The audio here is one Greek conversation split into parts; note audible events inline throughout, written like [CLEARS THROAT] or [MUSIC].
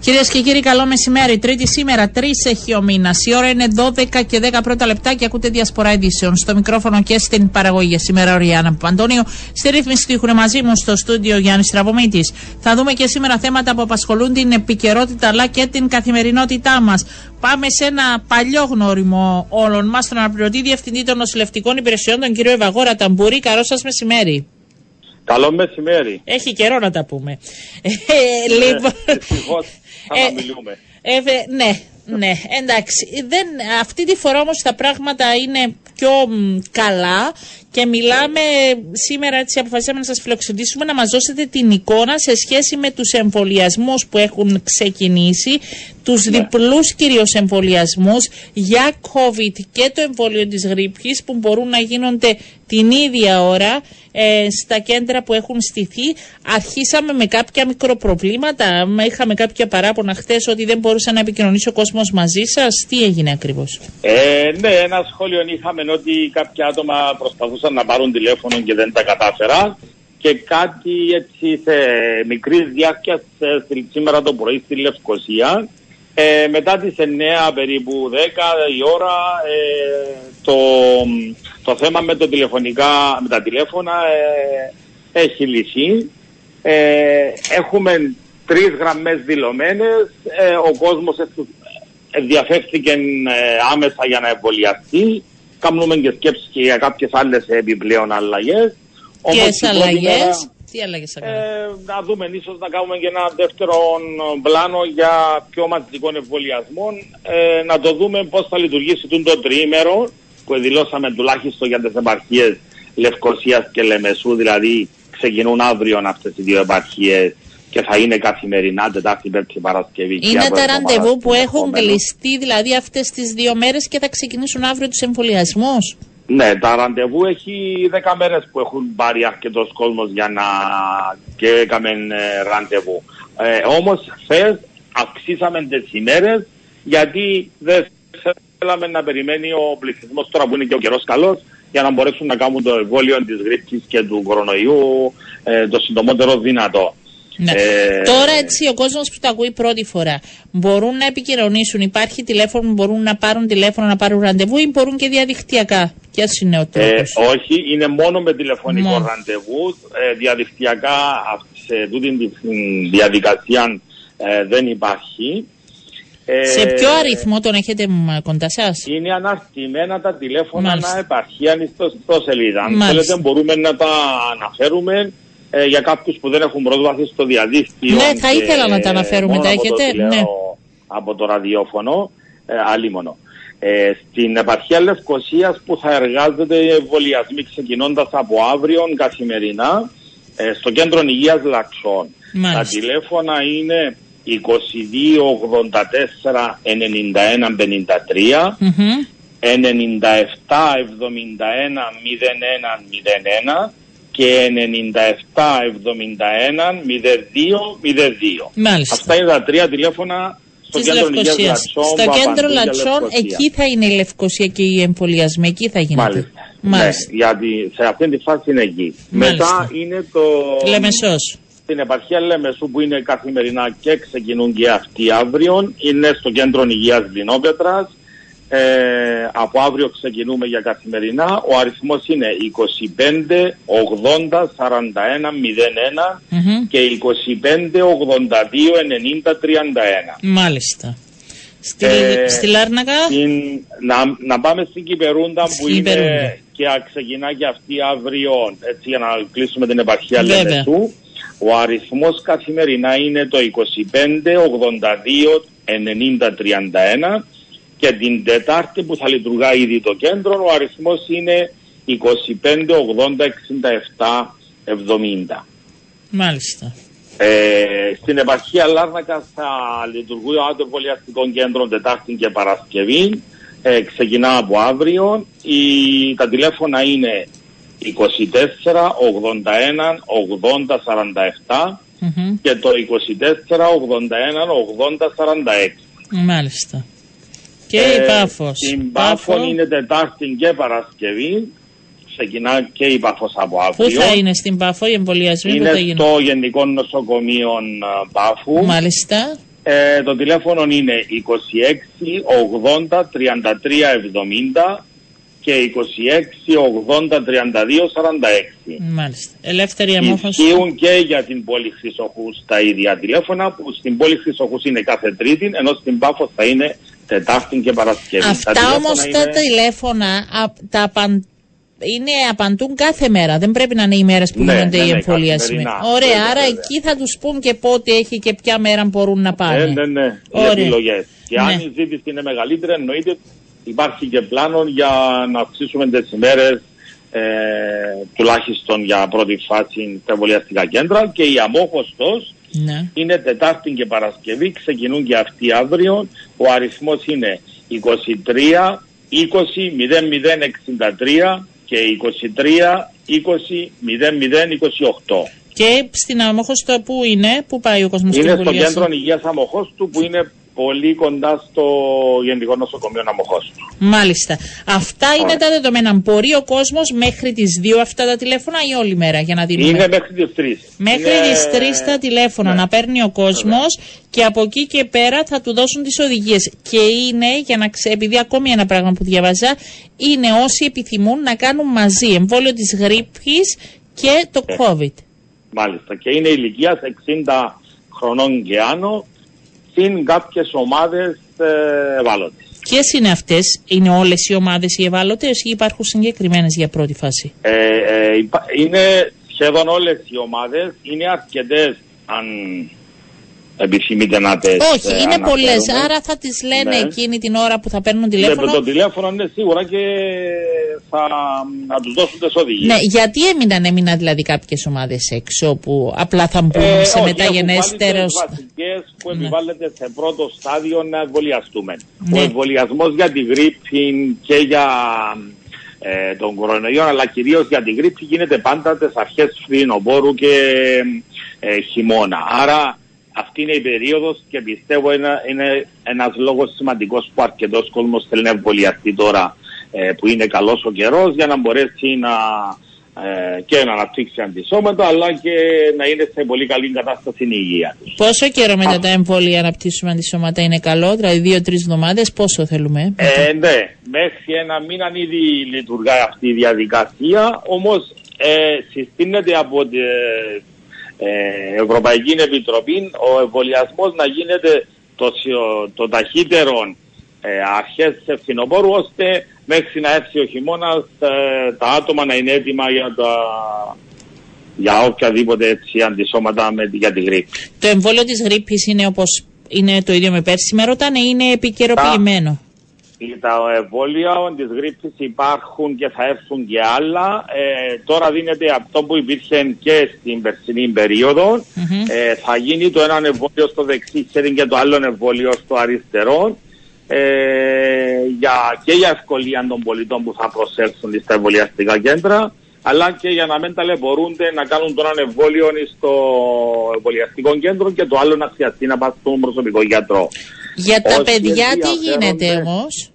Κυρίες και κύριοι, καλό μεσημέρι. Τρίτη σήμερα, 3 έχει ο μήνας. Η ώρα είναι 12 και 10 πρώτα λεπτά και ακούτε διασπορά ειδήσεων. Στο μικρόφωνο και στην παραγωγή σήμερα ο Ριάννα Παντώνιο. Στη ρύθμιση του ήχου μαζί μου στο στούντιο Γιάννης Τραβομήτη. Θα δούμε και σήμερα θέματα που απασχολούν την επικαιρότητα αλλά και την καθημερινότητά μας. Πάμε σε ένα παλιό γνώριμο όλων μας, τον αναπληρωτή διευθυντή των νοσηλευτικών υπηρεσιών, τον κύριο Ευαγόρα Ταμπούρη. Καλό σας μεσημέρι. Καλό μεσημέρι. Έχει καιρό να τα πούμε. Ε, Ναι, λοιπόν, θα μιλούμε. ε, βε- ναι, ναι, εντάξει. Δεν, αυτή τη φορά όμως τα πράγματα είναι πιο μ, καλά και μιλάμε σήμερα έτσι αποφασίσαμε να σας φιλοξενήσουμε να μας δώσετε την εικόνα σε σχέση με τους εμβολιασμούς που έχουν ξεκινήσει, τους διπλούς κυρίως εμβολιασμούς για COVID και το εμβόλιο της γρήπης που μπορούν να γίνονται την ίδια ώρα ε, στα κέντρα που έχουν στηθεί. Αρχίσαμε με κάποια μικροπροβλήματα, μα είχαμε κάποια παράπονα χθες ότι δεν μπορούσε να επικοινωνήσει ο κόσμος μαζί σας. Τι έγινε ακριβώς; Ε, ναι, ένα σχόλιο είχαμε ότι κάποια άτομα προσπαθούσαν να πάρουν τηλέφωνο και δεν τα κατάφεραν και κάτι έτσι σε μικρής διάρκειας σε- σε- σήμερα το πρωί στη Λευκοσία. Ε, μετά τις 9 περίπου 10 η ώρα ε, το, το θέμα με, το τηλεφωνικά, με τα τηλέφωνα ε, έχει λυθεί. Ε, έχουμε τρεις γραμμές δηλωμένες. Ε, ο κόσμος εσ- ενδιαφέρθηκε ε, άμεσα για να εμβολιαστεί. Κάνουμε και σκέψεις και για κάποιες άλλες επιπλέον αλλαγές. Όμως Ποιες την πρώτη αλλαγές, μέρα, τι αλλαγές θα κάνετε. ε, να δούμε ίσως να κάνουμε και ένα δεύτερο πλάνο για πιο μαζικών εμβολιασμών. Ε, να το δούμε πώς θα λειτουργήσει τούτο το τριήμερο που δηλώσαμε τουλάχιστον για τις επαρχίες Λευκοσίας και Λεμεσού. Δηλαδή ξεκινούν αύριο αυτές οι δύο επαρχίες και θα είναι καθημερινά Τετάρτη, Πέμπτη, Παρασκευή. και Είναι από τα εβδομάδα ραντεβού που στην έχουν επόμενη. κλειστεί δηλαδή αυτές τις δύο μέρες και θα ξεκινήσουν αύριο τους εμβολιασμούς; Ναι, τα ραντεβού έχει 10 μέρες που έχουν πάρει αρκετός κόσμος για να και έκαμε ε, ραντεβού. Ε, όμως χθες αυξήσαμε τις ημέρες γιατί δεν θέλαμε να περιμένει ο πληθυσμός τώρα που είναι και ο καιρός καλός για να μπορέσουν να κάνουν το εμβόλιο της γρήπης και του κορονοϊού ε, το συντομότερο δυνατό. Ναι. Ε, Τώρα έτσι ο κόσμος που το ακούει πρώτη φορά μπορούν να επικοινωνήσουν, υπάρχει τηλέφωνο που μπορούν να πάρουν τηλέφωνο να πάρουν ραντεβού ή μπορούν και διαδικτυακά. Ποιος είναι ο Ε, τρόπος; όχι, είναι μόνο με τηλεφωνικό Μόνο. ραντεβού. Ε, διαδικτυακά σε τούτη τη διαδικασία ε, δεν υπάρχει. Ε, Σε ποιο αριθμό τον έχετε μ, κοντά σας; Είναι αναρτημένα τα τηλέφωνα Μάλιστα. να επαρχίαν στο, στο σελίδα. Αν Μάλιστα. θέλετε μπορούμε να τα αναφέρουμε ε, για κάποιους που δεν έχουν πρόσβαση στο διαδίκτυο. Ναι, θα και ήθελα να τα αναφέρουμε. μόνο Τα από το έχετε; τηλεο- Ναι. Από το ραδιόφωνο, ε, αλίμονο. Ε, στην επαρχία Λευκοσίας που θα εργάζεται οι εμβολιασμοί ξεκινώντας από αύριο καθημερινά ε, στο κέντρο υγείας Λαξών. Μάλιστα. Τα τηλέφωνα είναι 2284 91 53 Μμμ. 97 71 01 01 και 97 71 02 02. Μάλιστα. Αυτά είναι τα τρία τηλέφωνα στο Της κέντρο υγείας Λευκοσίας. Λατσών. Στο κέντρο Παπαντού για Λατσών, Λευκοσία. εκεί θα είναι η Λευκοσία και οι εμβολιασμοί, εκεί θα γίνεται. Μάλιστα. Μάλιστα. Ναι, γιατί σε αυτή τη φάση είναι εκεί. Μάλιστα. Μετά είναι το... Λεμεσός. Στην επαρχία Λέμεσου που είναι καθημερινά και ξεκινούν και αυτοί αύριο. Είναι στο κέντρο υγείας Λινόπετρας. Ε, από αύριο ξεκινούμε για καθημερινά. Ο αριθμός είναι 25 80 41 01 Μμμ. και 25 82 90 31. Μάλιστα. Στη, Ε, στη Λάρνακα; Στην- να, να πάμε στην Κυπερούντα που Στην είναι Κυπερούντα. και α- ξεκινά και αυτή αύριο έτσι για να κλείσουμε την επαρχία Βέβαια. Λεμεσού. Ο αριθμός καθημερινά είναι το 25 82 90 31 και την Τετάρτη που θα λειτουργά ήδη το κέντρο ο αριθμός είναι 25 80 67 70. Μάλιστα. Ε, στην επαρχία Λάρνακα θα λειτουργεί το εμβολιαστικό κέντρο Τετάρτη και Παρασκευή. Ε, ξεκινά από αύριο. Η, τα τηλέφωνα είναι 24 81 80 47 Μμμ. και το 24 81 80 46. Μάλιστα. Και Ε, η Πάφος. Στην Πάφο είναι Τετάρτη και Παρασκευή ξεκινά και η Πάφος από Πού αύριο. θα είναι στην Πάφο οι εμβολιασμοί που Είναι θα γίνουν. στο Γενικό Νοσοκομείο ε, Πάφου. Μάλιστα. Ε, το τηλέφωνο είναι 26 80 33 70 και 26 80 32 46. Μάλιστα. Ελεύθερη αμόφωση. Ισχύουν και για την πόλη Χρυσοχούς τα ίδια τηλέφωνα που στην πόλη Χρυσοχούς είναι κάθε Τρίτη ενώ στην Πάφο θα είναι Τετάρτη και Παρασκευή. Τα Αυτά τηλέφωνα όμως είναι- τα τηλέφωνα α, τα απαν... είναι, απαντούν κάθε μέρα. Δεν πρέπει να είναι οι μέρες που Ναι, γίνονται ναι, οι ναι, εμβολιασμοί. καθημερινά. Ωραία, Βέβαια, άρα βέβαια. εκεί θα τους πούν και πότε έχει και ποια μέρα μπορούν να πάνε. Ναι, ναι, ναι. Οι Ωραία. επιλογές. Και Ναι. αν η ζήτηση είναι μεγαλύτερη, εννοείται υπάρχει και πλάνο για να αυξήσουμε τις ημέρες ε, τουλάχιστον για πρώτη φάση στα εμβολιαστικά κέντρα και η αμόχωστος Ναι. είναι Τετάρτη και Παρασκευή, ξεκινούν και αυτοί αύριο. Ο αριθμός είναι 23 20 0063 και 23 20 0028. Και στην Αμόχωστο που είναι, που πάει ο κόσμος Είναι στο κέντρο υγείας Αμοχώστου που είναι πολύ κοντά στο Γενικό Νοσοκομείο Αμοχώστου. Μάλιστα. Αυτά είναι Ωραία. τα δεδομένα. Μπορεί ο κόσμος μέχρι τις 2 αυτά τα τηλέφωνα ή όλη μέρα για να δίνουμε; Είναι μέχρι τις 3. Μέχρι είναι... τις 3 τα τηλέφωνα Ναι. να παίρνει ο κόσμος και από εκεί και πέρα θα του δώσουν τις οδηγίες. Και είναι, για να ξε... επειδή ακόμη ένα πράγμα που διαβάζα, είναι όσοι επιθυμούν να κάνουν μαζί εμβόλιο της γρήπης και το Ε. COVID. Μάλιστα. Και είναι ηλικίας 60 χρονών και άνω, συν κάποιες ομάδες ε, ευάλωτες. Ποιες είναι αυτές, είναι όλες οι ομάδες οι ευάλωτες ή υπάρχουν συγκεκριμένες για πρώτη φάση; Ε, ε, υπά- είναι σχεδόν όλες οι ομάδες, είναι αρκετές αν επιθυμείτε να τις Όχι, ε, είναι πολλές. αναφέρουμε. Άρα θα τις λένε Ναι. εκείνη την ώρα που θα παίρνουν Ναι, τηλέφωνο. με το τηλέφωνο είναι σίγουρα και θα να τους δώσουν τις οδηγίες. Ναι, γιατί έμειναν, έμειναν δηλαδή κάποιες ομάδες έξω που απλά θα μπουν Ε, σε όχι, μεταγενέστερο. έχουν βάλει τις βασικές που Ναι. επιβάλλεται σε πρώτο στάδιο να εμβολιαστούμε. Ναι. Ο εμβολιασμός για την γρήπη και για ε, τον κορονοϊό, αλλά κυρίως για την γρήπη γίνεται πάντα τις αρχές φθινοπόρου και ε, χειμώνα. Άρα αυτή είναι η περίοδος και πιστεύω είναι, είναι ένας λόγος σημαντικός που αρκετός κόσμος θέλει να εμβολιαστεί τώρα ε, που είναι καλός ο καιρός για να μπορέσει να ε, και να αναπτύξει αντισώματα αλλά και να είναι σε πολύ καλή κατάσταση η υγεία τους. Πόσο καιρό μετά τα εμβόλια αναπτύσσουμε αντισώματα είναι καλό, δηλαδή δύο-τρεις εβδομάδες, πόσο θέλουμε; Ε, ναι, μέχρι ένα μήνα ήδη λειτουργεί αυτή η διαδικασία, όμως ε, συστήνεται από την ε, Ευρωπαϊκή Επιτροπή ο εμβολιασμός να γίνεται το, σιο- το ταχύτερο ε, αρχές σε φθινοπόρου, ώστε μέχρι να έρθει ο χειμώνας ε, τα άτομα να είναι έτοιμα για, τα, για οποιαδήποτε έτσι, αντισώματα με, για τη γρήπη. Το εμβόλιο της γρήπης είναι όπως είναι το ίδιο με πέρσι. Με ρωτάνε, είναι επικαιροποιημένο. Τα εμβόλια της γρήπη υπάρχουν και θα έρθουν και άλλα. Ε, τώρα δίνεται αυτό που υπήρχε και στην περσινή περίοδο. Μμμ. Ε, θα γίνει το ένα εμβόλιο στο δεξί χέρι και το άλλο εμβόλιο στο αριστερό. Ε, για, και για ευκολία των πολιτών που θα προσέλθουν στα εμβολιαστικά κέντρα αλλά και για να μην ταλαιπωρούνται να κάνουν το ένα εμβόλιο στο εμβολιαστικό κέντρο και το άλλο να χρειαστεί να πάνε στον προσωπικό γιατρό. Για τα Όσοι παιδιά τι ενδιαφέρονται- γίνεται όμως;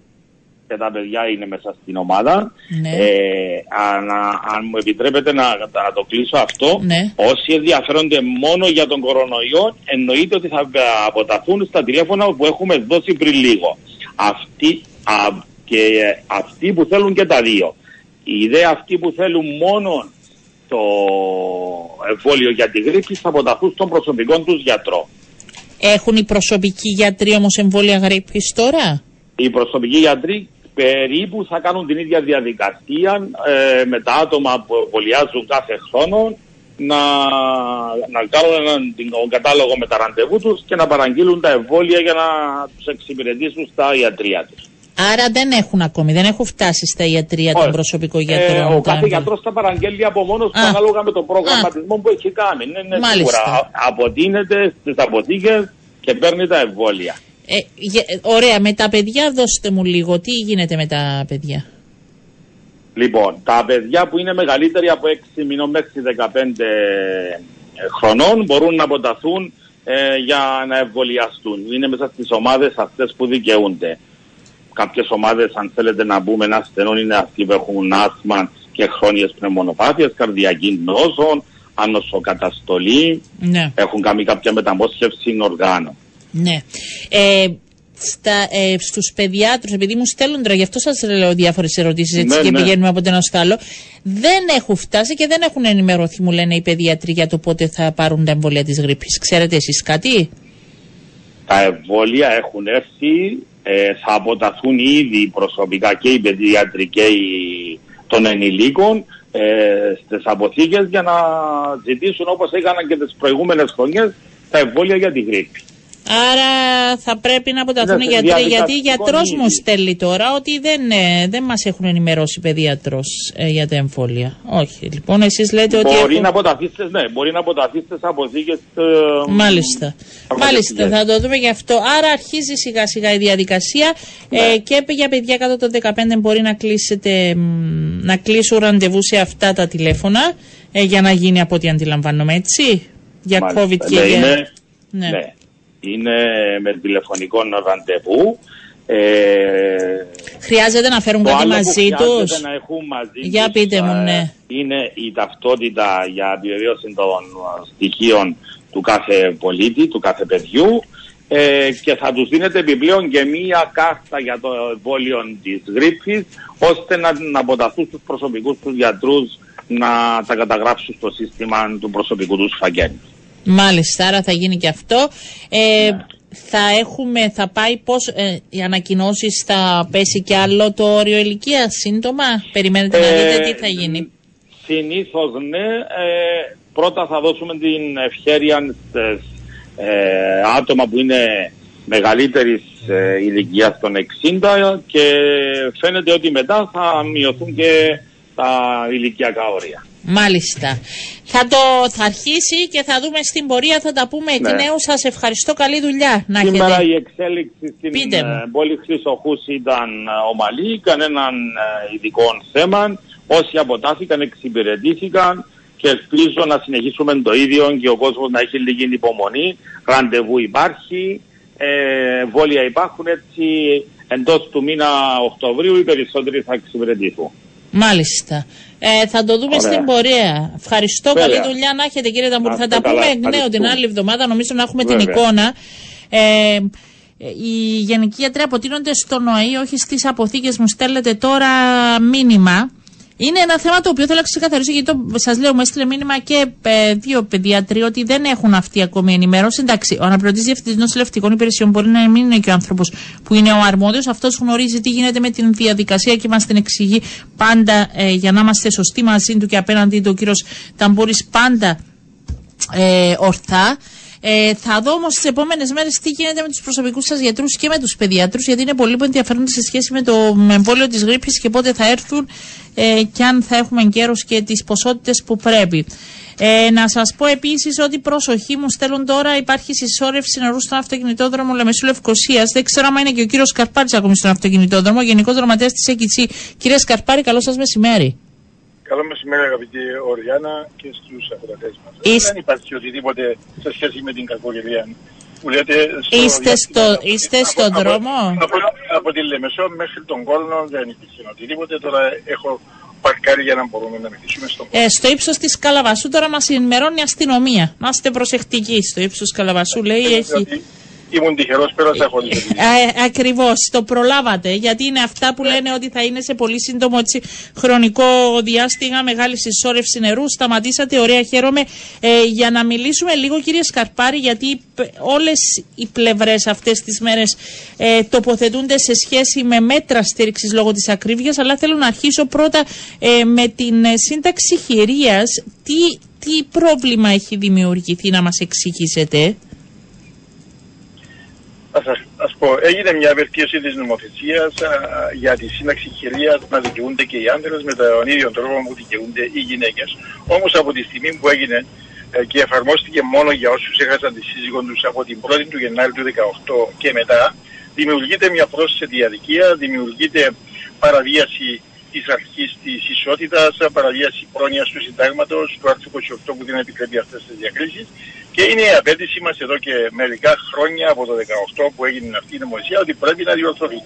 και τα παιδιά είναι μέσα στην ομάδα. Ναι. Ε, αν, αν μου επιτρέπετε να, να το κλείσω αυτό, Ναι. όσοι ενδιαφέρονται μόνο για τον κορονοϊό, εννοείται ότι θα αποταθούν στα τηλέφωνα που έχουμε δώσει πριν λίγο. Αυτοί, α, και ε, αυτοί που θέλουν και τα δύο. Η ιδέα αυτοί που θέλουν μόνο το εμβόλιο για τη γρήπη θα αποταθούν στον προσωπικό τους γιατρό. Έχουν οι προσωπικοί γιατροί όμως εμβόλια γρήπης τώρα; οι προσωπικοί γιατροί περίπου θα κάνουν την ίδια διαδικασία ε, με τα άτομα που εμβολιάζουν κάθε χρόνο να, να κάνουν έναν την- τον κατάλογο με τα ραντεβού τους και να παραγγείλουν τα εμβόλια για να τους εξυπηρετήσουν στα ιατρία τους. Άρα δεν έχουν ακόμη, δεν έχουν φτάσει στα ιατρία των Όχι. προσωπικών Ε, γιατρών. ο τα κάθε εμβόλια. γιατρός θα παραγγέλει από μόνος του Α. ανάλογα με τον προγραμματισμό που έχει κάνει. Ναι, ναι, Μάλιστα. σίγουρα. Α- Αποτείνεται στις αποθήκες και παίρνει τα εμβόλια. Ε, γε- ε, ωραία, με τα παιδιά δώστε μου λίγο. Τι γίνεται με τα παιδιά; Λοιπόν, τα παιδιά που είναι μεγαλύτεροι από 6 μηνών μέχρι 15 χρονών μπορούν να αποταθούν ε, για να εμβολιαστούν. Είναι μέσα στις ομάδες αυτές που δικαιούνται. Κάποιες ομάδες, αν θέλετε να πούμε, ένα στενό είναι αυτοί που έχουν άσμα και χρόνιες πνευμονοπάθειες, καρδιακή νόσο, ανοσοκαταστολή, Ναι. έχουν κάνει κάποια μεταμόσχευση οργάνων. Ναι. Ε, στα, ε, στους παιδιάτρους, επειδή μου στέλνουν τώρα, γι' αυτό σας λέω διάφορες ερωτήσεις έτσι Ναι, και ναι. πηγαίνουμε από το ένα στο άλλο, δεν έχουν φτάσει και δεν έχουν ενημερωθεί, μου λένε οι παιδιατροί, για το πότε θα πάρουν τα εμβολία της γρήπης. Ξέρετε εσείς κάτι; Τα εμβόλια έχουν έρθει, ε, θα αποταθούν ήδη προσωπικά και οι παιδιάτροι και οι των ενηλίκων ε, στις αποθήκες για να ζητήσουν όπως έκαναν και τις προηγούμενες χρονιές τα εμβόλια για τη γρήπη. Άρα θα πρέπει να αποταθούν οι Είναι γιατροί, γιατί διαδικαστικό γιατρός μου ήδη. στέλνει τώρα ότι δεν, ε, δεν μας έχουν ενημερώσει παιδιατρός ε, για τα εμβόλια. Όχι. Λοιπόν, εσείς λέτε ότι Μπορεί έχουν... να αποταθεί στις, ναι, μπορεί να αποταθεί στις αποθήκες ε, Μάλιστα. φαρμακευτικές. Μάλιστα, θα το δούμε γι' αυτό. Άρα αρχίζει σιγά σιγά η διαδικασία Ναι. ε, και για παιδιά κάτω των 15 μπορεί να, κλείσετε, μ, να κλείσουν ραντεβού σε αυτά τα τηλέφωνα ε, για να γίνει από ό,τι αντιλαμβάνομαι, έτσι; Για Μάλιστα. COVID και Ναι, για... είναι, Ναι. ναι. Είναι με τηλεφωνικό ραντεβού. Ε, Χρειάζεται να φέρουν Το κάτι άλλο που μαζί χρειάζεται τους; να έχουν μαζί Για τους, πείτε μου, ε, ναι. Είναι η ταυτότητα για επιβεβαίωση των ε, στοιχείων του κάθε πολίτη, του κάθε παιδιού ε, και θα τους δίνεται επιπλέον και μία κάρτα για το εμβόλιο της γρήπης ώστε να, να αποταθούν στους προσωπικούς τους γιατρούς να τα καταγράψουν στο σύστημα του προσωπικού τους φαγγέλου. Μάλιστα, άρα θα γίνει και αυτό. Ε, Ναι. Θα έχουμε, θα πάει πώς, ε, οι ανακοινώσεις θα πέσει και άλλο το όριο ηλικίας σύντομα; Περιμένετε να δείτε τι θα γίνει. Συνήθως ναι. Ε, πρώτα θα δώσουμε την ευχαίρεια στις ε, άτομα που είναι μεγαλύτερης ε, ηλικίας των 60 και φαίνεται ότι μετά θα μειωθούν και τα ηλικιακά όρια. Μάλιστα. Θα το θα αρχίσει και θα δούμε στην πορεία, θα τα πούμε εκ Ναι. νέου. Σας ευχαριστώ, καλή δουλειά να Σήμερα έχετε. η εξέλιξη στην Πείτε μου. ε, πόλη Χρυσοχούς ήταν ε, ομαλή, κανέναν ε, ειδικό θέμα. Όσοι αποτάθηκαν εξυπηρετήθηκαν και ελπίζω να συνεχίσουμε το ίδιο και ο κόσμος να έχει λίγη υπομονή. Ραντεβού υπάρχει, ε, βόλια υπάρχουν έτσι εντός του μήνα Οκτωβρίου οι περισσότεροι θα εξυπηρετηθούν. Μάλιστα. Ε, θα το δούμε Ωραία. στην πορεία. Ευχαριστώ. Βέβαια. Καλή δουλειά να έχετε κύριε Ταμπούρη. Να Θα είστε τα πούμε καλά. εκ νέου την Ευχαριστούμε. άλλη εβδομάδα. Νομίζω να έχουμε την Βέβαια. εικόνα. Ε, οι γενικοί γιατροί αποτείνονται στο ΝΟΑΗ, όχι στις αποθήκες μου στέλνετε τώρα μήνυμα. Είναι ένα θέμα το οποίο θέλω να ξεκαθαρίσω γιατί το, σας λέω μου έστειλε μήνυμα και ε, δύο παιδιατροί ότι δεν έχουν αυτή ακόμη ενημέρωση. Εντάξει, ο αναπληρωτής διευθυντής νοσηλευτικών υπηρεσιών μπορεί να μην είναι και ο άνθρωπος που είναι ο αρμόδιος. Αυτός γνωρίζει τι γίνεται με την διαδικασία και μας την εξηγεί πάντα ε, για να είμαστε σωστοί μαζί του και απέναντι του ο κύριος Ταμπούρης πάντα ε, ορθά. Ε, θα δω όμως τις επόμενες μέρες τι γίνεται με τους προσωπικούς σας γιατρούς και με τους παιδιάτρους, γιατί είναι πολλοί που ενδιαφέρονται σε σχέση με το εμβόλιο της γρήπης και πότε θα έρθουν ε, και αν θα έχουμε καιρό και τις ποσότητες που πρέπει. Ε, να σας πω επίσης ότι προσοχή μου στέλνουν τώρα υπάρχει συσσόρευση νερού στον αυτοκινητόδρομο Λεμεσού Λευκοσίας. Δεν ξέρω αν είναι και ο κύριος Καρπάρης ακόμη στον αυτοκινητόδρομο, γενικός δραματέα της ΕΚΙΤΣΗ. Κύριε Σκαρπάρη, καλό σας μεσημέρι. Καλό μεσημέρι αγαπητή Οριάννα και στους ακροατές μας. Είστε- Δεν υπάρχει οτιδήποτε σε σχέση με την κακοκαιρία που λέτε στο Είστε διάστημα. στο- είστε Από- στον από- δρόμο; Από, από, τη Λεμεσό μέχρι τον Κόλνο δεν υπήρχε οτιδήποτε. Τώρα έχω παρκάρει για να μπορούμε να μιλήσουμε στον Ε, στο ύψος της Καλαβασού τώρα μας ενημερώνει η αστυνομία. Να είστε προσεκτικοί. Στο ύψος της Καλαβασού λέει έχει. Ότι Ήμουν τυχερός, πέρασα χωρίς οδηγία. Ε, Ακριβώς, το προλάβατε. Γιατί είναι αυτά που λένε ότι θα είναι σε πολύ σύντομο έτσι, χρονικό διάστημα μεγάλη συσσόρευση νερού. Σταματήσατε, ωραία, χαίρομαι. Ε, για να μιλήσουμε λίγο, κύριε Σκαρπάρη, γιατί όλες οι πλευρές αυτές τις μέρες ε, τοποθετούνται σε σχέση με μέτρα στήριξης λόγω της ακρίβειας. Αλλά θέλω να αρχίσω πρώτα ε, με την ε, σύνταξη χειρίας. Τι, τι πρόβλημα έχει δημιουργηθεί να μας εξηγήσετε; Θα σας, ας πω, έγινε μια βελτίωση της νομοθεσίας α, για τη σύνταξη χειρίας να δικαιούνται και οι άντρες με τον ίδιο τρόπο που δικαιούνται οι γυναίκες. Όμως από τη στιγμή που έγινε ε, και εφαρμόστηκε μόνο για όσους έχασαν τη σύζυγό τους από την 1η του Γενάρη του 2018 και μετά, δημιουργείται μια πρόσθετη αδικία, δημιουργείται παραβίαση της αρχής της ισότητας, παραβίαση πρόνοιας του συντάγματος, του άρθρου 28 που δεν επιτρέπει αυτές τις διακρίσεις και είναι η απέτησή μας εδώ και μερικά χρόνια από το 2018 που έγινε αυτή η νομοθεσία ότι πρέπει να διορθωθεί.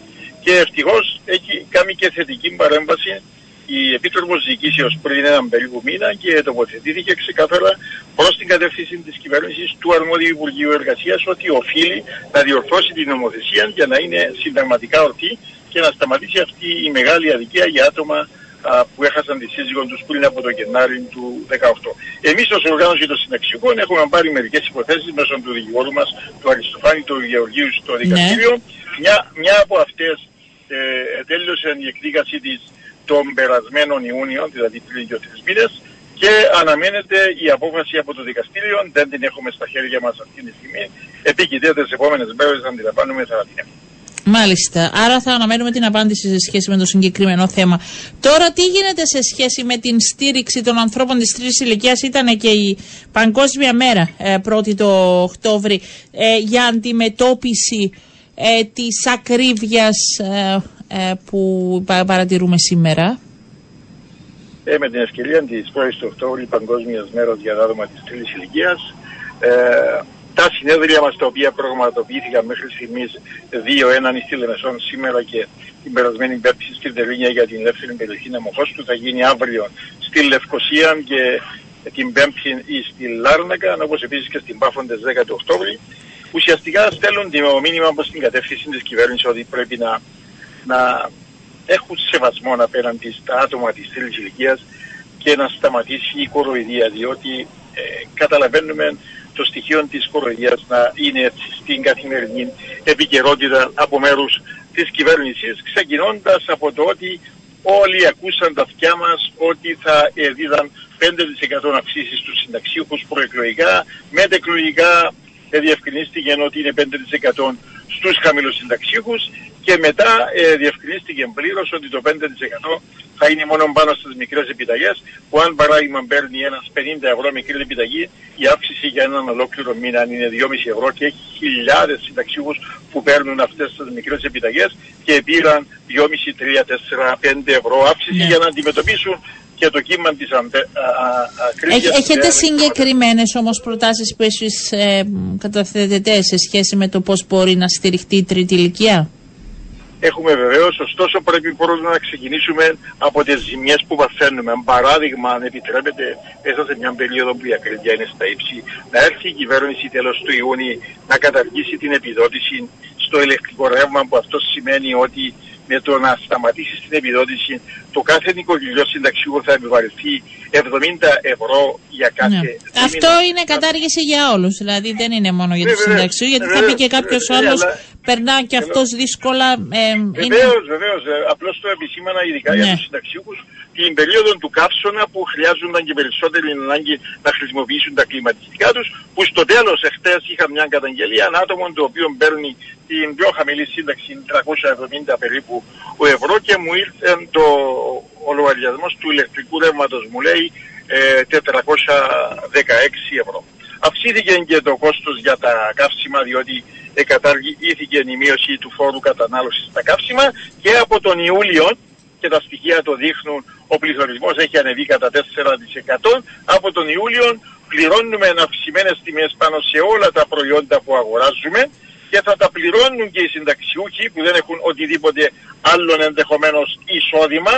Και ευτυχώς έχει κάνει και θετική παρέμβαση η Επίτροπος Διοικήσεως πριν έναν περίπου μήνα και τοποθετήθηκε ξεκάθαρα προς την κατεύθυνση της κυβέρνησης του αρμόδιου Υπουργείου Εργασίας ότι οφείλει να διορθώσει την νομοθεσία για να είναι συνταγματικά ορθή και να σταματήσει αυτή η μεγάλη αδικία για άτομα που έχασαν τη σύζυγο τους πριν από το Γενάρη του 2018. Εμείς ως οργάνωση των συνταξιούχων έχουμε πάρει μερικές υποθέσεις μέσω του δικηγόρου μας, του Αριστοφάνη, του Γεωργίου στο ναι. δικαστήριο. Μια, μια από αυτές ε, τέλειωσε η εκδίκαση της τον περασμένο Ιούνιο, δηλαδή πριν και τρεις μήνες, και αναμένεται η απόφαση από το δικαστήριο, δεν την έχουμε στα χέρια μας αυτή τη στιγμή, επικοινωνία τις επόμενες μέρες αντιλαμβάνουμε θα την έχουμε. Μάλιστα. Άρα θα αναμένουμε την απάντηση σε σχέση με το συγκεκριμένο θέμα. Τώρα, τι γίνεται σε σχέση με την στήριξη των ανθρώπων της τρίτης ηλικίας, ήταν και η Παγκόσμια Μέρα, ε, 1η το Οκτώβρη, ε, για αντιμετώπιση ε, της ακρίβειας ε, ε, που παρατηρούμε σήμερα. Ε, με την ευκαιρία της 1η του Οκτώβρη, Παγκόσμιας Μέρας για άτομα της τρίτης ηλικίας, τα συνέδρια μας τα οποία προγραμματοποιήθηκαν μέχρι στιγμής δύο, έναν στη Λεμεσόν σήμερα και την περασμένη πέμπτη στην Τερλίνια για την ελεύθερη περιοχή του θα γίνει αύριο στη Λευκοσία και την πέμπτη στη Λάρνακα όπως επίσης και στην Πάφοντες 10 του Οκτώβρη. Ουσιαστικά στέλνουν το μήνυμα προς την κατεύθυνση της κυβέρνησης ότι πρέπει να, να έχουν σεβασμό απέναντι στα άτομα της τρίτης ηλικίας και να σταματήσει η κοροϊδία διότι ε, καταλαβαίνουμε το στοιχείο της κοροϊδίας να είναι έτσι στην καθημερινή επικαιρότητα από μέρους της κυβέρνησης, ξεκινώντας από το ότι όλοι ακούσαν τα αυτιά μας ότι θα έδιδαν 5% αυξήσεις στους συνταξίχους προεκλογικά, μετεκλογικά διευκρινίστηκε ότι είναι 5% στους συνταξίχους και μετά ε, διευκρινίστηκε πλήρως ότι το 5% θα είναι μόνο πάνω στις μικρές επιταγές που αν παράδειγμα παίρνει ένας 50 ευρώ μικρή επιταγή η αύξηση για έναν ολόκληρο μήνα είναι 2,5 ευρώ και έχει χιλιάδες συνταξίχους που παίρνουν αυτές τις μικρές επιταγές και πήραν 2,5, 3, 4, 5 ευρώ αύξηση ναι. για να αντιμετωπίσουν και το κύμα της ακρίβειας. Έχετε συγκεκριμένες όμως προτάσεις που εσείς ε, καταθέτετε σε σχέση με το πώς μπορεί να στηριχτεί η τρίτη ηλικία; Έχουμε βεβαίως, ωστόσο πρέπει πρώτα να ξεκινήσουμε από τις ζημιές που παθαίνουμε. Παράδειγμα, αν επιτρέπετε, μέσα σε μια περίοδο που η ακρίβεια είναι στα ύψη, να έρθει η κυβέρνηση τέλος του Ιούνιου να καταργήσει την επιδότηση στο ηλεκτρικό ρεύμα, που αυτό σημαίνει ότι με το να σταματήσει την επιδότηση, το κάθε νοικοκυριό συνταξιούχο θα επιβαρυνθεί 70 ευρώ για κάθε ναι. Αυτό είναι κατάργηση για όλους. Δηλαδή δεν είναι μόνο για τους συνταξιού, γιατί θα πει και κάποιος άλλος, περνά και αυτός δύσκολα. Ε, βεβαίως, είναι... βεβαίως. Ε, Απλώς το επισήμανα ειδικά για ναι. τους συνταξιούχους την περίοδο του καύσωνα που χρειάζονταν και περισσότερη ανάγκη να χρησιμοποιήσουν τα κλιματιστικά τους, που στο τέλος εχθές είχα μια καταγγελία ένα άτομο το οποίο παίρνει την πιο χαμηλή σύνταξη 370 περίπου ευρώ και μου ήρθε το, ο λογαριασμός του ηλεκτρικού ρεύματος μου λέει 416 ε, ευρώ. Αυξήθηκε και το κόστος για τα καύσιμα διότι εκαταργήθηκε η μείωση του φόρου κατανάλωσης στα καύσιμα και από τον Ιούλιο και τα στοιχεία το δείχνουν, ο πληθωρισμός έχει ανεβεί κατά 4%. Από τον Ιούλιο πληρώνουμε αυξημένες τιμές πάνω σε όλα τα προϊόντα που αγοράζουμε και θα τα πληρώνουν και οι συνταξιούχοι που δεν έχουν οτιδήποτε άλλον ενδεχομένως εισόδημα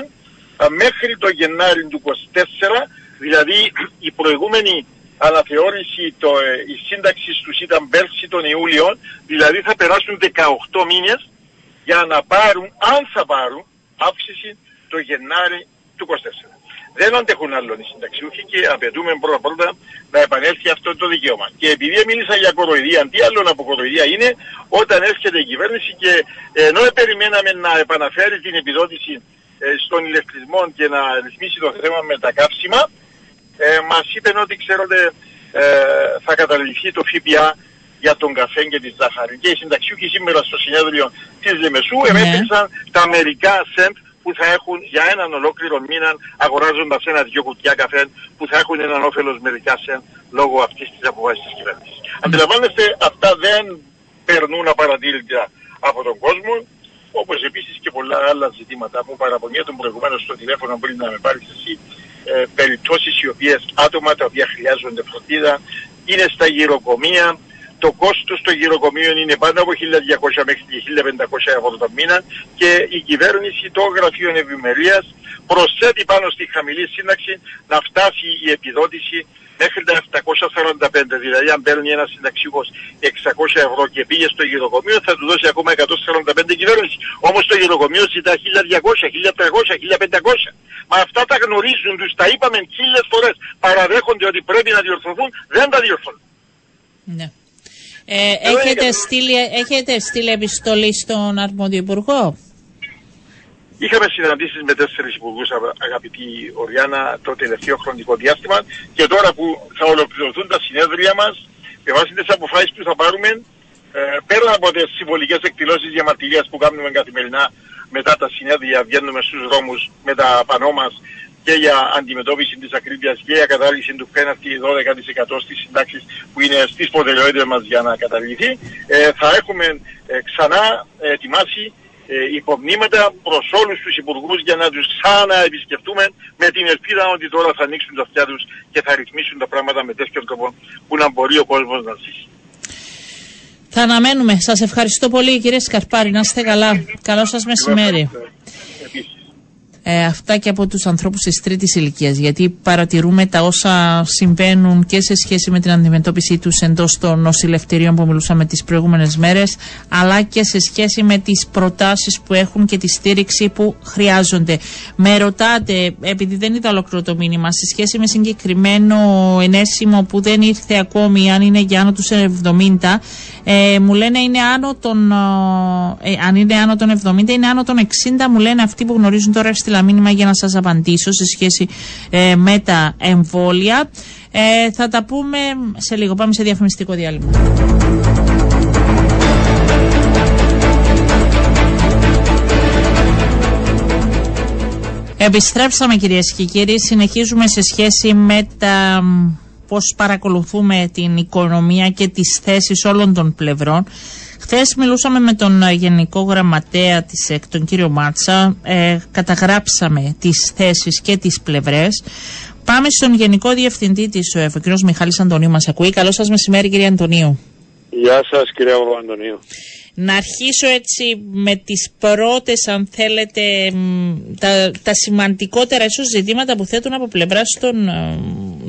μέχρι το Γενάρη του 24, δηλαδή η προηγούμενη αναθεώρηση το, ε, η σύνταξη τους ήταν πέρσι τον Ιούλιο, δηλαδή θα περάσουν 18 μήνες για να πάρουν, αν θα πάρουν, αύξηση το Γενάρη του 24. Δεν αντέχουν άλλον οι συνταξιούχοι και απαιτούμε πρώτα πρώτα να επανέλθει αυτό το δικαίωμα. Και επειδή μίλησα για κοροϊδία, τι άλλο από κοροϊδία είναι όταν έρχεται η κυβέρνηση και ενώ περιμέναμε να επαναφέρει την επιδότηση ε, στον ηλεκτρισμό και να ρυθμίσει το θέμα με τα καύσιμα, ε, μας είπαν ότι ξέρετε ε, θα καταληφθεί το ΦΠΑ για τον καφέ και τη ζάχαρη. Και οι συνταξιούχοι σήμερα στο συνέδριο της Λεμεσού ναι. εμέτρησαν τα μερικά σεντ που θα έχουν για έναν ολόκληρο μήνα αγοράζοντας ένα-δυο κουτιά καφέ που θα έχουν έναν όφελος μερικά σεντ λόγω αυτής της αποφάση της κυβέρνησης. Mm. Αντιλαμβάνεστε, αυτά δεν περνούν απαρατήρητα από τον κόσμο. Όπως επίσης και πολλά άλλα ζητήματα που παραπονιέται προηγουμένως στο τηλέφωνο πριν να με πάρεις εσύ. Ε, περιπτώσεις οι οποίες άτομα τα οποία χρειάζονται φροντίδα είναι στα γυροκομεία, το κόστος των γυροκομείων είναι πάντα από 1.200 μέχρι 1.500 ευρώ το μήνα και η κυβέρνηση των γραφείων ευημερίας προσθέτει πάνω στη χαμηλή σύνταξη να φτάσει η επιδότηση μέχρι τα 745. Δηλαδή αν παίρνει ένας συνταξιούχος 600 ευρώ και πήγε στο γυροκομείο θα του δώσει ακόμα 145 κυβέρνηση. Όμως το γυροκομείο ζητά 1200, 1300, 1500. Μα αυτά τα γνωρίζουν, τους τα είπαμε χίλιες φορές. Παραδέχονται ότι πρέπει να διορθωθούν, δεν τα διορθώνουν. Ναι. Ε, έχετε, στείλει, έχετε στείλει επιστολή στον αρμόδιο υπουργό; Είχαμε συναντήσεις με τέσσερις υπουργούς, αγαπητή Οριάννα, το τελευταίο χρονικό διάστημα και τώρα που θα ολοκληρωθούν τα συνέδρια μας, με βάση τις αποφάσεις που θα πάρουμε, ε, πέρα από τις συμβολικές εκδηλώσεις διαμαρτυρίας που κάνουμε καθημερινά μετά τα συνέδρια, βγαίνουμε στους δρόμους με τα πανό μας και για αντιμετώπιση της ακρίβειας και για κατάργηση του πέναρτη 12% στις συντάξεις που είναι στις προτεραιότητε μας για να καταργηθεί, ε, θα έχουμε ε, ξανά ετοιμάσει ε, υπομνήματα προς όλους τους υπουργούς για να τους ξαναεπισκεφτούμε με την ελπίδα ότι τώρα θα ανοίξουν τα αυτιά τους και θα ρυθμίσουν τα πράγματα με τέτοιο τρόπο που να μπορεί ο κόσμος να ζήσει. Θα αναμένουμε. Σας ευχαριστώ πολύ κύριε Σκαρπάρη. Να είστε καλά. Καλό σας μεσημέρι. Ε, αυτά και από τους ανθρώπους της τρίτης ηλικίας γιατί παρατηρούμε τα όσα συμβαίνουν και σε σχέση με την αντιμετώπιση τους εντός των νοσηλευτηρίων που μιλούσαμε τις προηγούμενες μέρες αλλά και σε σχέση με τις προτάσεις που έχουν και τη στήριξη που χρειάζονται. Με ρωτάτε, επειδή δεν είδα ολόκληρο το μήνυμα, σε σχέση με συγκεκριμένο ενέσιμο που δεν ήρθε ακόμη αν είναι για άνω τους 70 ε, μου λένε είναι άνω των, ε, αν είναι άνω των 70 είναι άνω των 60 μου λένε αυτοί που γνωρίζουν τώρα έστειλα μήνυμα για να σας απαντήσω σε σχέση ε, με τα εμβόλια. Ε, θα τα πούμε σε λίγο. Πάμε σε διαφημιστικό διάλειμμα. Επιστρέψαμε κυρίες και κύριοι, συνεχίζουμε σε σχέση με τα πώς παρακολουθούμε την οικονομία και τις θέσεις όλων των πλευρών. Χθες μιλούσαμε με τον ε, Γενικό Γραμματέα της ΕΚ, τον κύριο Μάτσα, ε, καταγράψαμε τις θέσεις και τις πλευρές. Πάμε στον Γενικό Διευθυντή της ΟΕΦ, ο κύριος Μιχάλης Αντωνίου μας ακούει. Καλό σας μεσημέρι κύριε Αντωνίου. Γεια σας κύριε Αντωνίου. Να αρχίσω έτσι με τις πρώτες, αν θέλετε, τα, τα σημαντικότερα ίσως ζητήματα που θέτουν από πλευράς των, ε,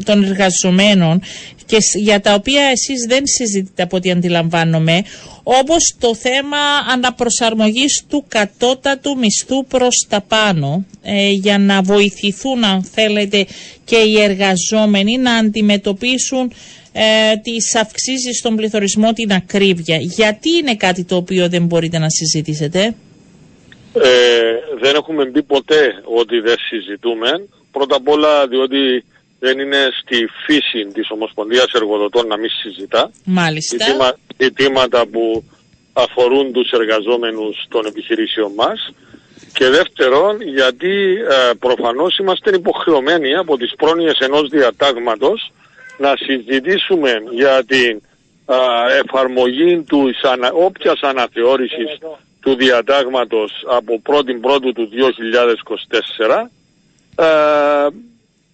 των εργαζομένων και για τα οποία εσείς δεν συζητείτε από ό,τι αντιλαμβάνομαι, όπως το θέμα αναπροσαρμογής του κατώτατου μισθού προς τα πάνω, ε, για να βοηθηθούν, αν θέλετε, και οι εργαζόμενοι να αντιμετωπίσουν ε, τις αυξήσεις στον πληθωρισμό, την ακρίβεια. Γιατί είναι κάτι το οποίο δεν μπορείτε να συζητήσετε; Ε, δεν έχουμε πει ποτέ ότι δεν συζητούμε. Πρώτα απ' όλα διότι δεν είναι στη φύση της Ομοσπονδίας Εργοδοτών να μην συζητά. Μάλιστα. Ζητήματα που αφορούν τους εργαζόμενους των επιχειρήσεων μας. Και δεύτερον, γιατί ε, προφανώς είμαστε υποχρεωμένοι από τις πρόνοιες ενός διατάγματος να συζητήσουμε για την α, εφαρμογή τους ανα, όποιας αναθεώρησης του διατάγματος από 1η Πρώτου του 2024 α,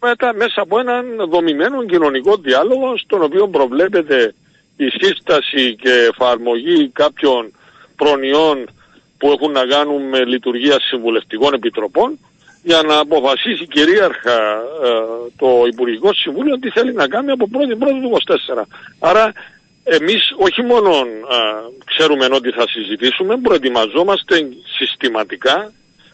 μετά, μέσα από έναν δομημένο κοινωνικό διάλογο στον οποίο προβλέπεται η σύσταση και εφαρμογή κάποιων προνοιών που έχουν να κάνουν με λειτουργία συμβουλευτικών επιτροπών για να αποφασίσει κυρίαρχα ε, το Υπουργικό Συμβούλιο τι θέλει να κάνει από 1η Πρώτη του 24. Άρα εμείς όχι μόνο ε, ξέρουμε ότι θα συζητήσουμε, προετοιμαζόμαστε συστηματικά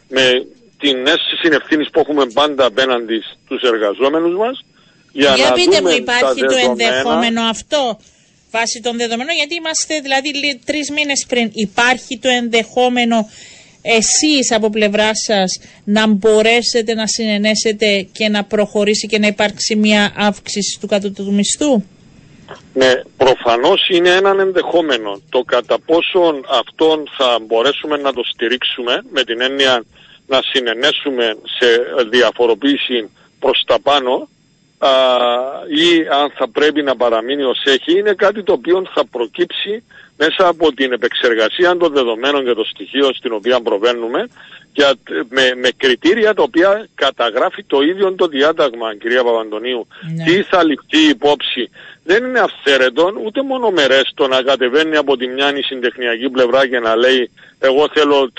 με την αίσθηση ευθύνης που έχουμε πάντα απέναντι στους εργαζόμενους μας για, για να πείτε μου υπάρχει το ενδεχόμενο αυτό βάσει των δεδομένων γιατί είμαστε δηλαδή τρεις μήνες πριν υπάρχει το ενδεχόμενο εσείς από πλευρά σας να μπορέσετε να συνενέσετε και να προχωρήσει και να υπάρξει μια αύξηση του κατώτατου μισθού; Ναι, προφανώς είναι έναν ενδεχόμενο. Το κατά πόσον αυτόν θα μπορέσουμε να το στηρίξουμε με την έννοια να συνενέσουμε σε διαφοροποίηση προς τα πάνω α, ή αν θα πρέπει να παραμείνει ως έχει είναι κάτι το οποίο θα προκύψει μέσα από την επεξεργασία των δεδομένων και των στοιχείων στην οποία προβαίνουμε για, με, με κριτήρια τα οποία καταγράφει το ίδιο το διάταγμα, κυρία Παπαντονίου. Ναι. Τι θα ληφθεί υπόψη. Δεν είναι αυθαίρετο ούτε μόνο μερές το να κατεβαίνει από τη μια συντεχνιακή πλευρά και να λέει εγώ θέλω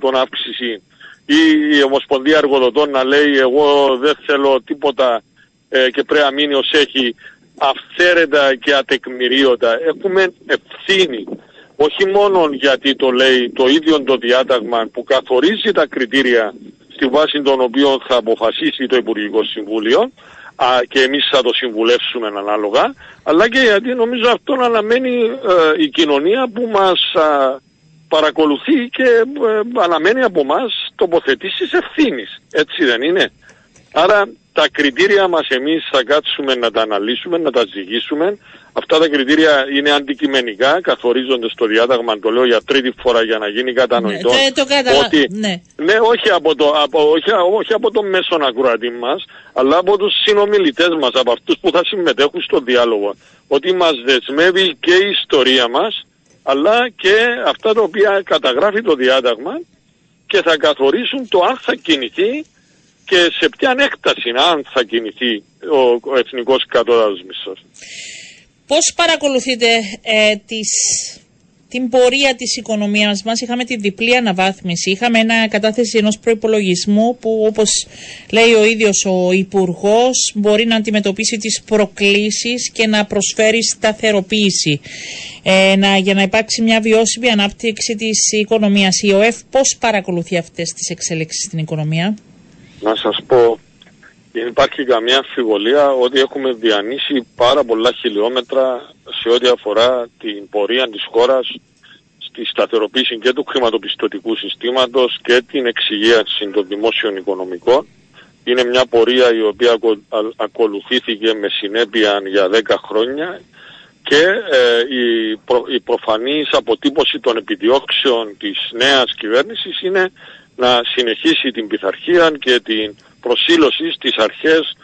30% αύξηση ή η Ομοσπονδία Εργοδοτών να λέει εγώ δεν θέλω τίποτα ε, και πρέπει να μείνει ως έχει αυθαίρετα και ατεκμηρίωτα. Έχουμε ευθύνη όχι μόνο γιατί το λέει το ίδιο το διάταγμα που καθορίζει τα κριτήρια στη βάση των οποίων θα αποφασίσει το Υπουργικό Συμβούλιο α, και εμείς θα το συμβουλεύσουμε ανάλογα, αλλά και γιατί νομίζω αυτό αναμένει ε, η κοινωνία που μας παρακολουθεί και ε, αναμένει από μας τοποθετήσεις ευθύνης. Έτσι δεν είναι; Άρα τα κριτήρια μας εμείς θα κάτσουμε να τα αναλύσουμε, να τα ζυγίσουμε. Αυτά τα κριτήρια είναι αντικειμενικά, καθορίζονται στο διάταγμα, το λέω για τρίτη φορά για να γίνει κατανοητό. Ναι, το, το ότι, ναι. ναι, όχι από το, από, όχι, όχι από το μέσον ακροατή μας, αλλά από τους συνομιλητές μας, από αυτούς που θα συμμετέχουν στο διάλογο. Ότι μας δεσμεύει και η ιστορία μας, αλλά και αυτά τα οποία καταγράφει το διάταγμα και θα καθορίσουν το αν θα κινηθεί και σε ποια έκταση αν θα κινηθεί ο, ο εθνικός κατώτατος μισθός. Πώς παρακολουθείτε ε, τις, την πορεία της οικονομίας μας. Είχαμε τη διπλή αναβάθμιση. Είχαμε ένα κατάθεση ενός προϋπολογισμού που όπως λέει ο ίδιος ο Υπουργός μπορεί να αντιμετωπίσει τις προκλήσεις και να προσφέρει σταθεροποίηση ε, να, για να υπάρξει μια βιώσιμη ανάπτυξη της οικονομίας. Η ΟΕΦ πώς παρακολουθεί αυτές τις εξέλιξεις στην οικονομία; Να σας πω, δεν υπάρχει καμία αμφιβολία ότι έχουμε διανύσει πάρα πολλά χιλιόμετρα σε ό,τι αφορά την πορεία της χώρας στη σταθεροποίηση και του χρηματοπιστωτικού συστήματος και την εξυγίαση των δημόσιων οικονομικών. Είναι μια πορεία η οποία ακολουθήθηκε με συνέπεια για 10 χρόνια και ε, η, προ, η προφανής αποτύπωση των επιδιώξεων της νέας κυβέρνησης είναι να συνεχίσει την πειθαρχία και την προσήλωση στις αρχές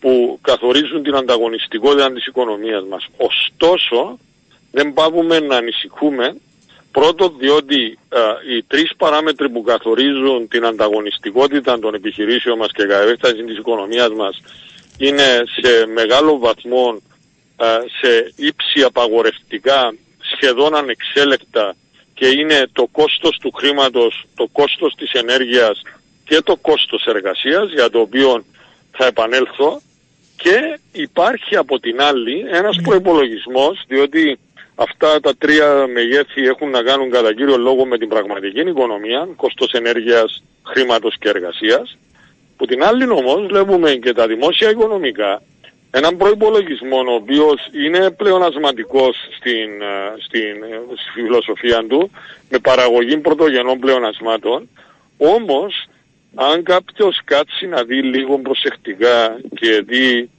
που καθορίζουν την ανταγωνιστικότητα της οικονομίας μας. Ωστόσο, δεν πάβουμε να ανησυχούμε Πρώτον, διότι οι τρεις παράμετροι που καθορίζουν την ανταγωνιστικότητα των επιχειρήσεων μας και κατεύθυνση της οικονομίας μας είναι σε μεγάλο βαθμό σε ύψη απαγορευτικά, σχεδόν ανεξέλεκτα και είναι το κόστος του χρήματος, το κόστος της ενέργειας και το κόστος εργασίας για το οποίο θα επανέλθω. Και υπάρχει από την άλλη ένας προϋπολογισμός διότι αυτά τα τρία μεγέθη έχουν να κάνουν κατά κύριο λόγο με την πραγματική οικονομία, κόστος ενέργειας, χρήματος και εργασίας. Που την άλλη όμως βλέπουμε και τα δημόσια οικονομικά έναν προϋπολογισμό ο οποίος είναι πλεονασματικός στην, ε, στην, ε, στη φιλοσοφία του με παραγωγή πρωτογενών πλεονασμάτων όμως αν κάποιος κάτσει να δει λίγο προσεκτικά και δει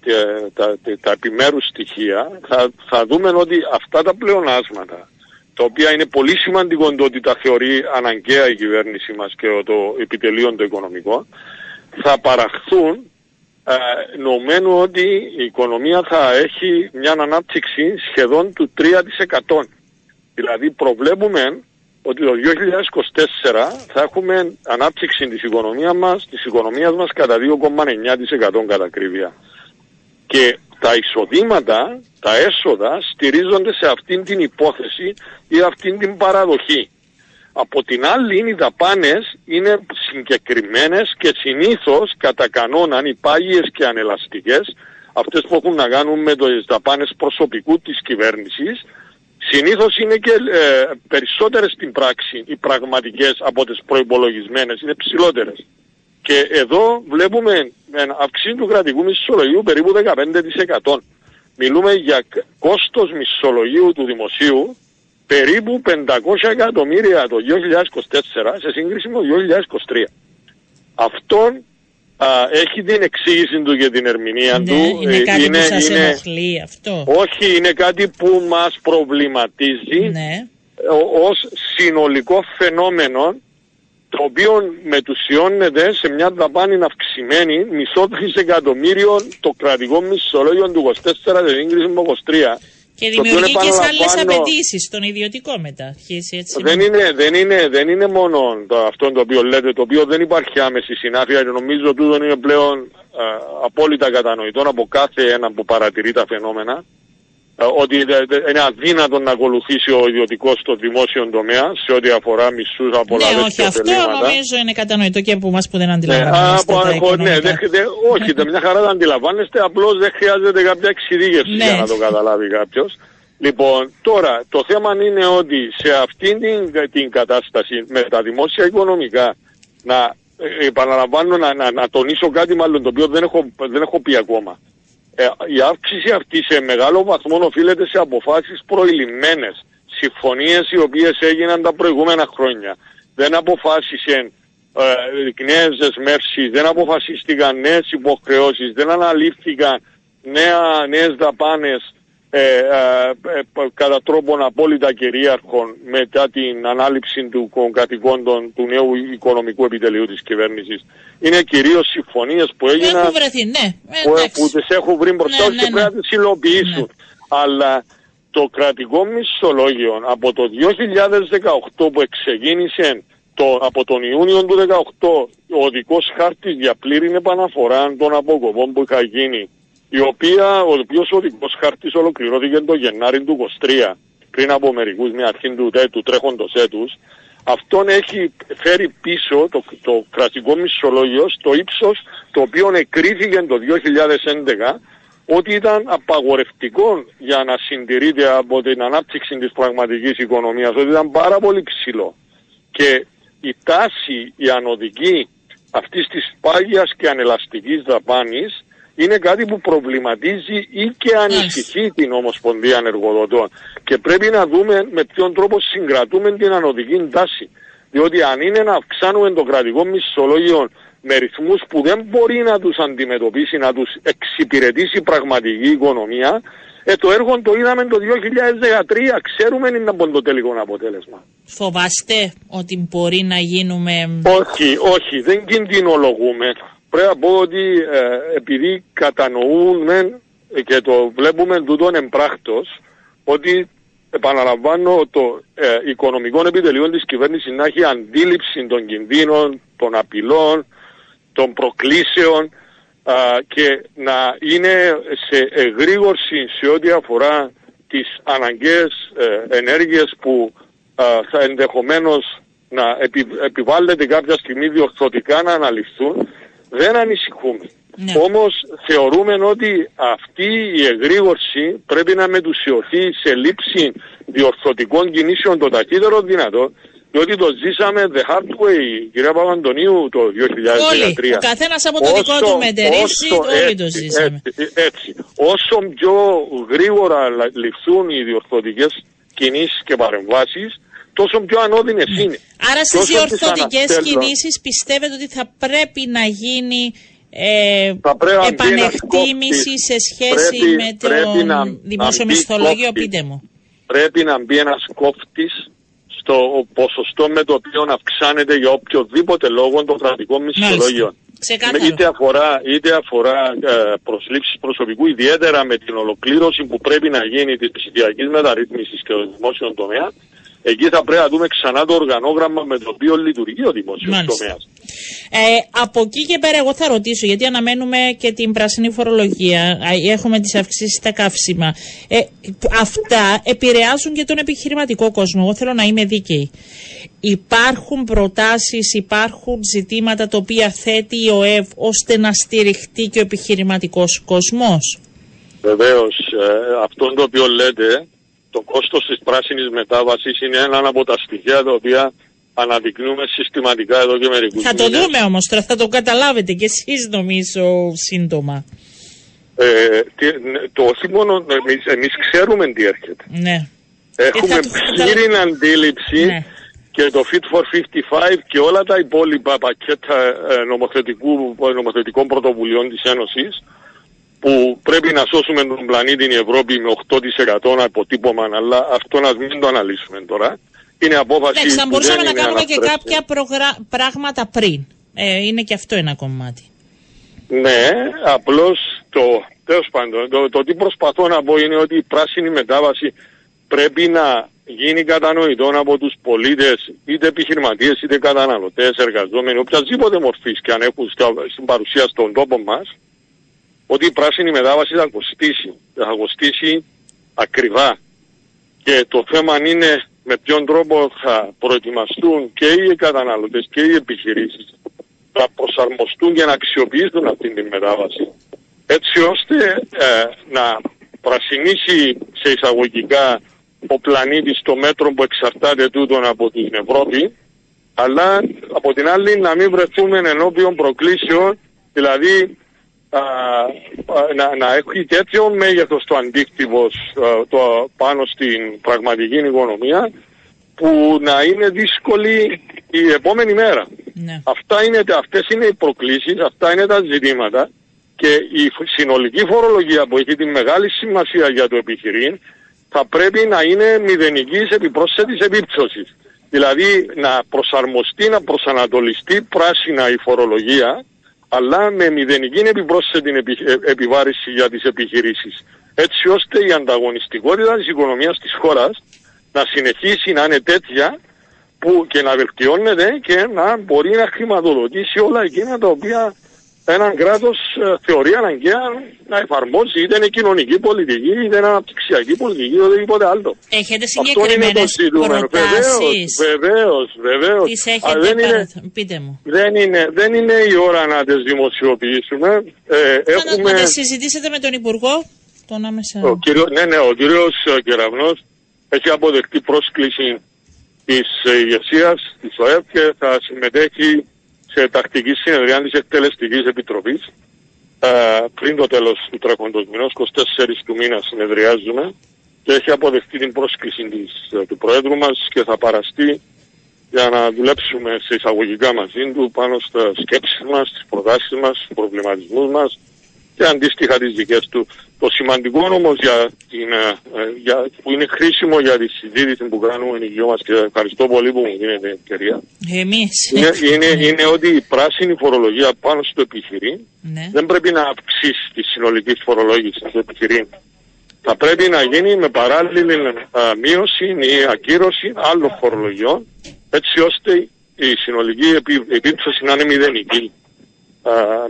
τα, τα, τα επιμέρους στοιχεία θα, θα δούμε ότι αυτά τα πλεονάσματα τα οποία είναι πολύ σημαντικό το ότι τα θεωρεί αναγκαία η κυβέρνηση μας και το επιτελείο το οικονομικό θα παραχθούν ε, νομένου ότι η οικονομία θα έχει μια ανάπτυξη σχεδόν του 3%. Δηλαδή προβλέπουμε ότι το 2024 θα έχουμε ανάπτυξη της οικονομίας μας, της οικονομίας μας κατά 2,9% κατά ακρίβεια. Και τα εισοδήματα, τα έσοδα στηρίζονται σε αυτήν την υπόθεση ή αυτήν την παραδοχή. Από την άλλη οι δαπάνες είναι συγκεκριμένες και συνήθως κατά κανόνα οι πάγιες και ανελαστικές, αυτές που έχουν να κάνουν με τις δαπάνες προσωπικού της κυβέρνησης, συνήθως είναι και ε, περισσότερες στην πράξη οι πραγματικές από τις προϋπολογισμένες, είναι ψηλότερες. Και εδώ βλέπουμε αυξή του κρατικού μισθολογίου περίπου 15%. Μιλούμε για κόστος μισθολογίου του δημοσίου περίπου 500 εκατομμύρια το 2024 σε σύγκριση με το 2023. Αυτόν α, έχει την εξήγηση του και την ερμηνεία ναι, του. Είναι ε, κάτι είναι, που σας είναι, ενοχλεί αυτό. Όχι, είναι κάτι που μας προβληματίζει Ναι. ως συνολικό φαινόμενο το οποίο μετουσιώνεται σε μια δαπάνη αυξημένη μισό τρισεκατομμύριο το κρατικό μισθολόγιο του 24 σε σύγκριση με το 23 Και Το οποίο δημιουργεί και σε άλλες επαναλαμβάνω, απαιτήσεις στον ιδιωτικό μετά. Αρχίσει έτσι. Δεν είναι, δεν, είναι, δεν είναι μόνο το, αυτό το οποίο λέτε, το οποίο δεν υπάρχει άμεση συνάφεια. Νομίζω τούτο είναι πλέον ε, απόλυτα κατανοητό από κάθε έναν που παρατηρεί τα φαινόμενα. Ε, ότι δε- δε- είναι αδύνατο να ακολουθήσει ο ιδιωτικός στο δημόσιο τομέα σε ό,τι αφορά μισθούς, απολαύσει Ναι, όχι, και αυτό ωφελήματα. νομίζω είναι κατανοητό και από εμάς που δεν Ναι, αντιλαμβανόμαστε από, τα από, ναι, οικονομικά. δεν- δεν- όχι, δεν- μια χαρά τα αντιλαμβάνεστε, απλώς δεν χρειάζεται κάποια εξειδίκευση Ναι. για να το καταλάβει κάποιος. Λοιπόν, τώρα το θέμα είναι ότι σε αυτήν την, την κατάσταση με τα δημόσια οικονομικά να ε, επαναλαμβάνω να, να, να τονίσω κάτι μάλλον το οποίο δεν έχω, δεν έχω πει ακόμα. Ε, η αύξηση αυτή σε μεγάλο βαθμό οφείλεται σε αποφάσεις προηλημμένες, συμφωνίες οι οποίες έγιναν τα προηγούμενα χρόνια. Δεν αποφάσισαν ε, νέες δεσμεύσεις, δεν αποφασίστηκαν νέες υποχρεώσεις, δεν αναλήφθηκαν νέα, νέες δαπάνες ε, ε, ε, κατά τρόπον απόλυτα κυρίαρχων μετά την ανάληψη του κο- κατοικώντων του νέου οικονομικού επιτελείου της κυβέρνησης. Είναι κυρίως συμφωνίες που έγιναν Έχουν βρεθεί, ναι. Ε, που, εντάξει. που τις έχουν βρει μπροστά Ναι, τους και ναι, πρέπει ναι. να τις υλοποιήσουν. Αλλά το κρατικό μισθολόγιο από το 2018 που εξεγίνησε το, από τον Ιούνιο του 2018 ο οδικός χάρτης για πλήρη επαναφορά των αποκοπών που είχα γίνει η οποία, ο οποίος οδικός χάρτης ολοκληρώθηκε το Γενάρη του 23 πριν από μερικούς με αρχή του, τε- του τρέχοντος έτους αυτόν έχει φέρει πίσω το, το κρατικό μισθολόγιο στο ύψος το οποίο εκρίθηκε το 2011 ότι ήταν απαγορευτικό για να συντηρείται από την ανάπτυξη της πραγματικής οικονομίας, ότι ήταν πάρα πολύ ψηλό. Και η τάση, η ανωδική αυτής της πάγιας και ανελαστικής δαπάνης είναι κάτι που προβληματίζει ή και ανησυχεί την Ομοσπονδία Εργοδοτών. Και πρέπει να δούμε με ποιον τρόπο συγκρατούμε την ανωδική τάση. Διότι αν είναι να αυξάνουμε το κρατικό μισθολόγιο με ρυθμούς που δεν μπορεί να τους αντιμετωπίσει, να τους εξυπηρετήσει η πραγματική οικονομία, ε, το έργο το είδαμε το 2013, ξέρουμε είναι από το τελικό αποτέλεσμα. Φοβάστε ότι μπορεί να γίνουμε... Όχι, όχι, δεν κινδυνολογούμε. Πρέπει να πω ότι ε, επειδή κατανοούμε και το βλέπουμε τούτον εμπράκτος, ότι επαναλαμβάνω το ε, οικονομικό επιτελείο της κυβέρνησης να έχει αντίληψη των κινδύνων, των απειλών, των προκλήσεων α, και να είναι σε εγρήγορση σε ό,τι αφορά τις αναγκαίες ε, ενέργειες που α, θα ενδεχομένως να επι, επιβάλλεται κάποια στιγμή διορθωτικά να αναλυθούν, δεν ανησυχούμε. Ναι. Όμως θεωρούμε ότι αυτή η εγρήγορση πρέπει να μετουσιωθεί σε λήψη διορθωτικών κινήσεων το ταχύτερο δυνατό, διότι το ζήσαμε the hard way, κυρία Παπαντονίου, το 2013. Όλοι, ο καθένας από το δικό του μετερίζει, όλοι το έτσι, ζήσαμε. Έτσι, έτσι. Όσο πιο γρήγορα λα- ληφθούν οι διορθωτικές κινήσεις και παρεμβάσεις, τόσο πιο ανώδυνες είναι. Άρα Και στις όσο τις διορθωτικές αναστέλνω- κινήσεις πιστεύετε ότι θα πρέπει να γίνει ε, Θα πρέπει να μπει ένας επανεκτίμηση κόφτης. σε σχέση Πρέπει- με πρέπει το να- δημόσιο να μπει μισθολόγιο, κόφτης. πείτε μου. πρέπει να μπει ένας κόφτης στο ποσοστό με το οποίο αυξάνεται για οποιοδήποτε λόγο το κρατικό μισθολόγιο. Ξεκάθαρο. Είτε αφορά, είτε αφορά ε, προσλήψεις προσωπικού, ιδιαίτερα με την ολοκλήρωση που πρέπει να γίνει της ψηφιακής μεταρρύθμισης και του δημόσιου τομέας, εκεί θα πρέπει να δούμε ξανά το οργανόγραμμα με το οποίο λειτουργεί ο δημόσιος Μάλιστα. τομέας. Ε, από εκεί και πέρα, εγώ θα ρωτήσω, γιατί αναμένουμε και την πράσινη φορολογία, α, έχουμε τις αυξήσεις στα καύσιμα. Ε, αυτά επηρεάζουν και τον επιχειρηματικό κόσμο. Εγώ θέλω να είμαι δίκαιη. Υπάρχουν προτάσεις, υπάρχουν ζητήματα τα οποία θέτει η ΟΕΒ ώστε να στηριχτεί και ο επιχειρηματικός κόσμος; Βεβαίως, ε, αυτό το οποίο λέτε, το κόστος της πράσινης μετάβασης είναι ένα από τα στοιχεία τα οποία αναδεικνύουμε συστηματικά εδώ και μερικούς Θα το μήνες. δούμε όμως τώρα, θα το καταλάβετε και εσείς νομίζω σύντομα. Ε, τι- ναι, το όχι μόνο εμείς, εμείς ξέρουμε τι έρχεται. Ναι. Έχουμε θα το πλήρη αντίληψη Ναι. και το Fit for 55 και όλα τα υπόλοιπα πακέτα ε, νομοθετικού, νομοθετικών πρωτοβουλειών της Ένωσης που πρέπει να σώσουμε τον πλανήτη η Ευρώπη με 8% αποτύπωμα, αλλά αυτό να μην το αναλύσουμε τώρα. Είναι απόφαση Εντάξει, θα που μπορούσαμε δεν να είναι κάνουμε και αναστρέψιμη. κάποια προγρα- πράγματα πριν. Ε, είναι και αυτό ένα κομμάτι. Ναι, απλώς το τέλος πάντων, το, το τι προσπαθώ να πω είναι ότι η πράσινη μετάβαση πρέπει να γίνει κατανοητό από τους πολίτες, είτε επιχειρηματίες, είτε καταναλωτές, εργαζόμενοι, οποιασδήποτε μορφής και αν έχουν στην παρουσία στον τόπο μας, ότι η πράσινη μετάβαση θα κοστίσει. Θα κοστίσει ακριβά. Και το θέμα είναι με ποιον τρόπο θα προετοιμαστούν και οι καταναλωτές και οι επιχειρήσεις να προσαρμοστούν και να αξιοποιήσουν αυτή τη μετάβαση έτσι ώστε ε, να πρασινίσει σε εισαγωγικά ο πλανήτης στο μέτρο που εξαρτάται τούτον από την Ευρώπη αλλά από την άλλη να μην βρεθούμε ενώπιον προκλήσεων δηλαδή να, να έχει τέτοιο μέγεθος το αντίκτυπος το, πάνω στην πραγματική οικονομία που να είναι δύσκολη η επόμενη μέρα. Ναι. Αυτά είναι, αυτές είναι οι προκλήσεις, αυτά είναι τα ζητήματα και η συνολική φορολογία που έχει τη μεγάλη σημασία για το επιχειρήν θα πρέπει να είναι μηδενικής επιπρόσθετης επίπτωσης. Δηλαδή να προσαρμοστεί, να προσανατολιστεί πράσινα η φορολογία αλλά με μηδενική επιπρόσθετη ε, επιβάρηση για τις επιχειρήσεις. Έτσι ώστε η ανταγωνιστικότητα της οικονομίας της χώρας να συνεχίσει να είναι τέτοια που και να βελτιώνεται και να μπορεί να χρηματοδοτήσει όλα εκείνα τα οποία έναν κράτος ε, θεωρεί αναγκαία να εφαρμόσει είτε είναι κοινωνική πολιτική, είτε είναι αναπτυξιακή πολιτική, είτε οτιδήποτε άλλο. Έχετε συγκεκριμένες προτάσεις. Βεβαίως, βεβαίως. Τις έχετε δεν είναι, Πείτε μου. Δεν είναι, δεν είναι η ώρα να τις δημοσιοποιήσουμε. Ε, έχουμε... Να συζητήσετε με τον Υπουργό. Τον άμεσα... ο κύριο, ναι, ναι, ο κύριος Κεραυνός έχει αποδεχτεί πρόσκληση της ηγεσίας της ΟΕΠ και θα συμμετέχει σε τακτικής συνεδριά της Εκτελεστικής Επιτροπής. Ε, πριν το τέλος του τρέχοντος μηνός, 24 του μήνα συνεδριάζουμε και έχει αποδεχτεί την πρόσκληση της, ε, του Προέδρου μας και θα παραστεί για να δουλέψουμε σε εισαγωγικά μαζί του πάνω στα σκέψεις μας, τις προτάσεις μας, τους προβληματισμούς μας και αντίστοιχα τις δικές του. Το σημαντικό όμω για την, ε, για, που είναι χρήσιμο για τη συζήτηση που κάνουμε οι δυο μας και ευχαριστώ πολύ που μου δίνετε ευκαιρία Εμείς. Είναι, είναι, είναι ότι η πράσινη φορολογία πάνω στο επιχειρήν ναι. δεν πρέπει να αυξήσει τη συνολική φορολόγηση στο επιχειρήν. Θα πρέπει να γίνει με παράλληλη α, μείωση ή ακύρωση άλλων φορολογιών έτσι ώστε η συνολική επίπτωση να είναι μηδενική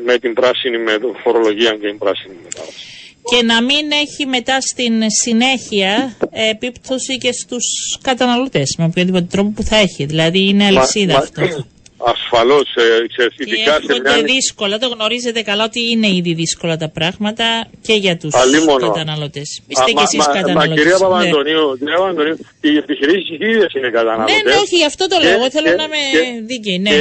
με την πράσινη με φορολογία και την πράσινη μετάβαση. Και να μην έχει μετά στην συνέχεια επίπτωση και στους καταναλωτές με οποιοδήποτε τρόπο που θα έχει. Δηλαδή είναι αλυσίδα αυτό. [CLEARS THROAT] Ασφαλώς, ε, ειδικά σε μια... δύσκολα, το γνωρίζετε καλά ότι είναι ήδη δύσκολα τα πράγματα και για τους καταναλωτές. Είστε και εσείς καταναλωτέ. Μα κυρία Παπαντονίου, ναι. Παπαντονίου, οι επιχειρήσεις ίδιες είναι καταναλωτέ. Ναι, ναι, όχι, γι' αυτό το λέω. Εγώ θέλω να είμαι δίκαιη. Ναι.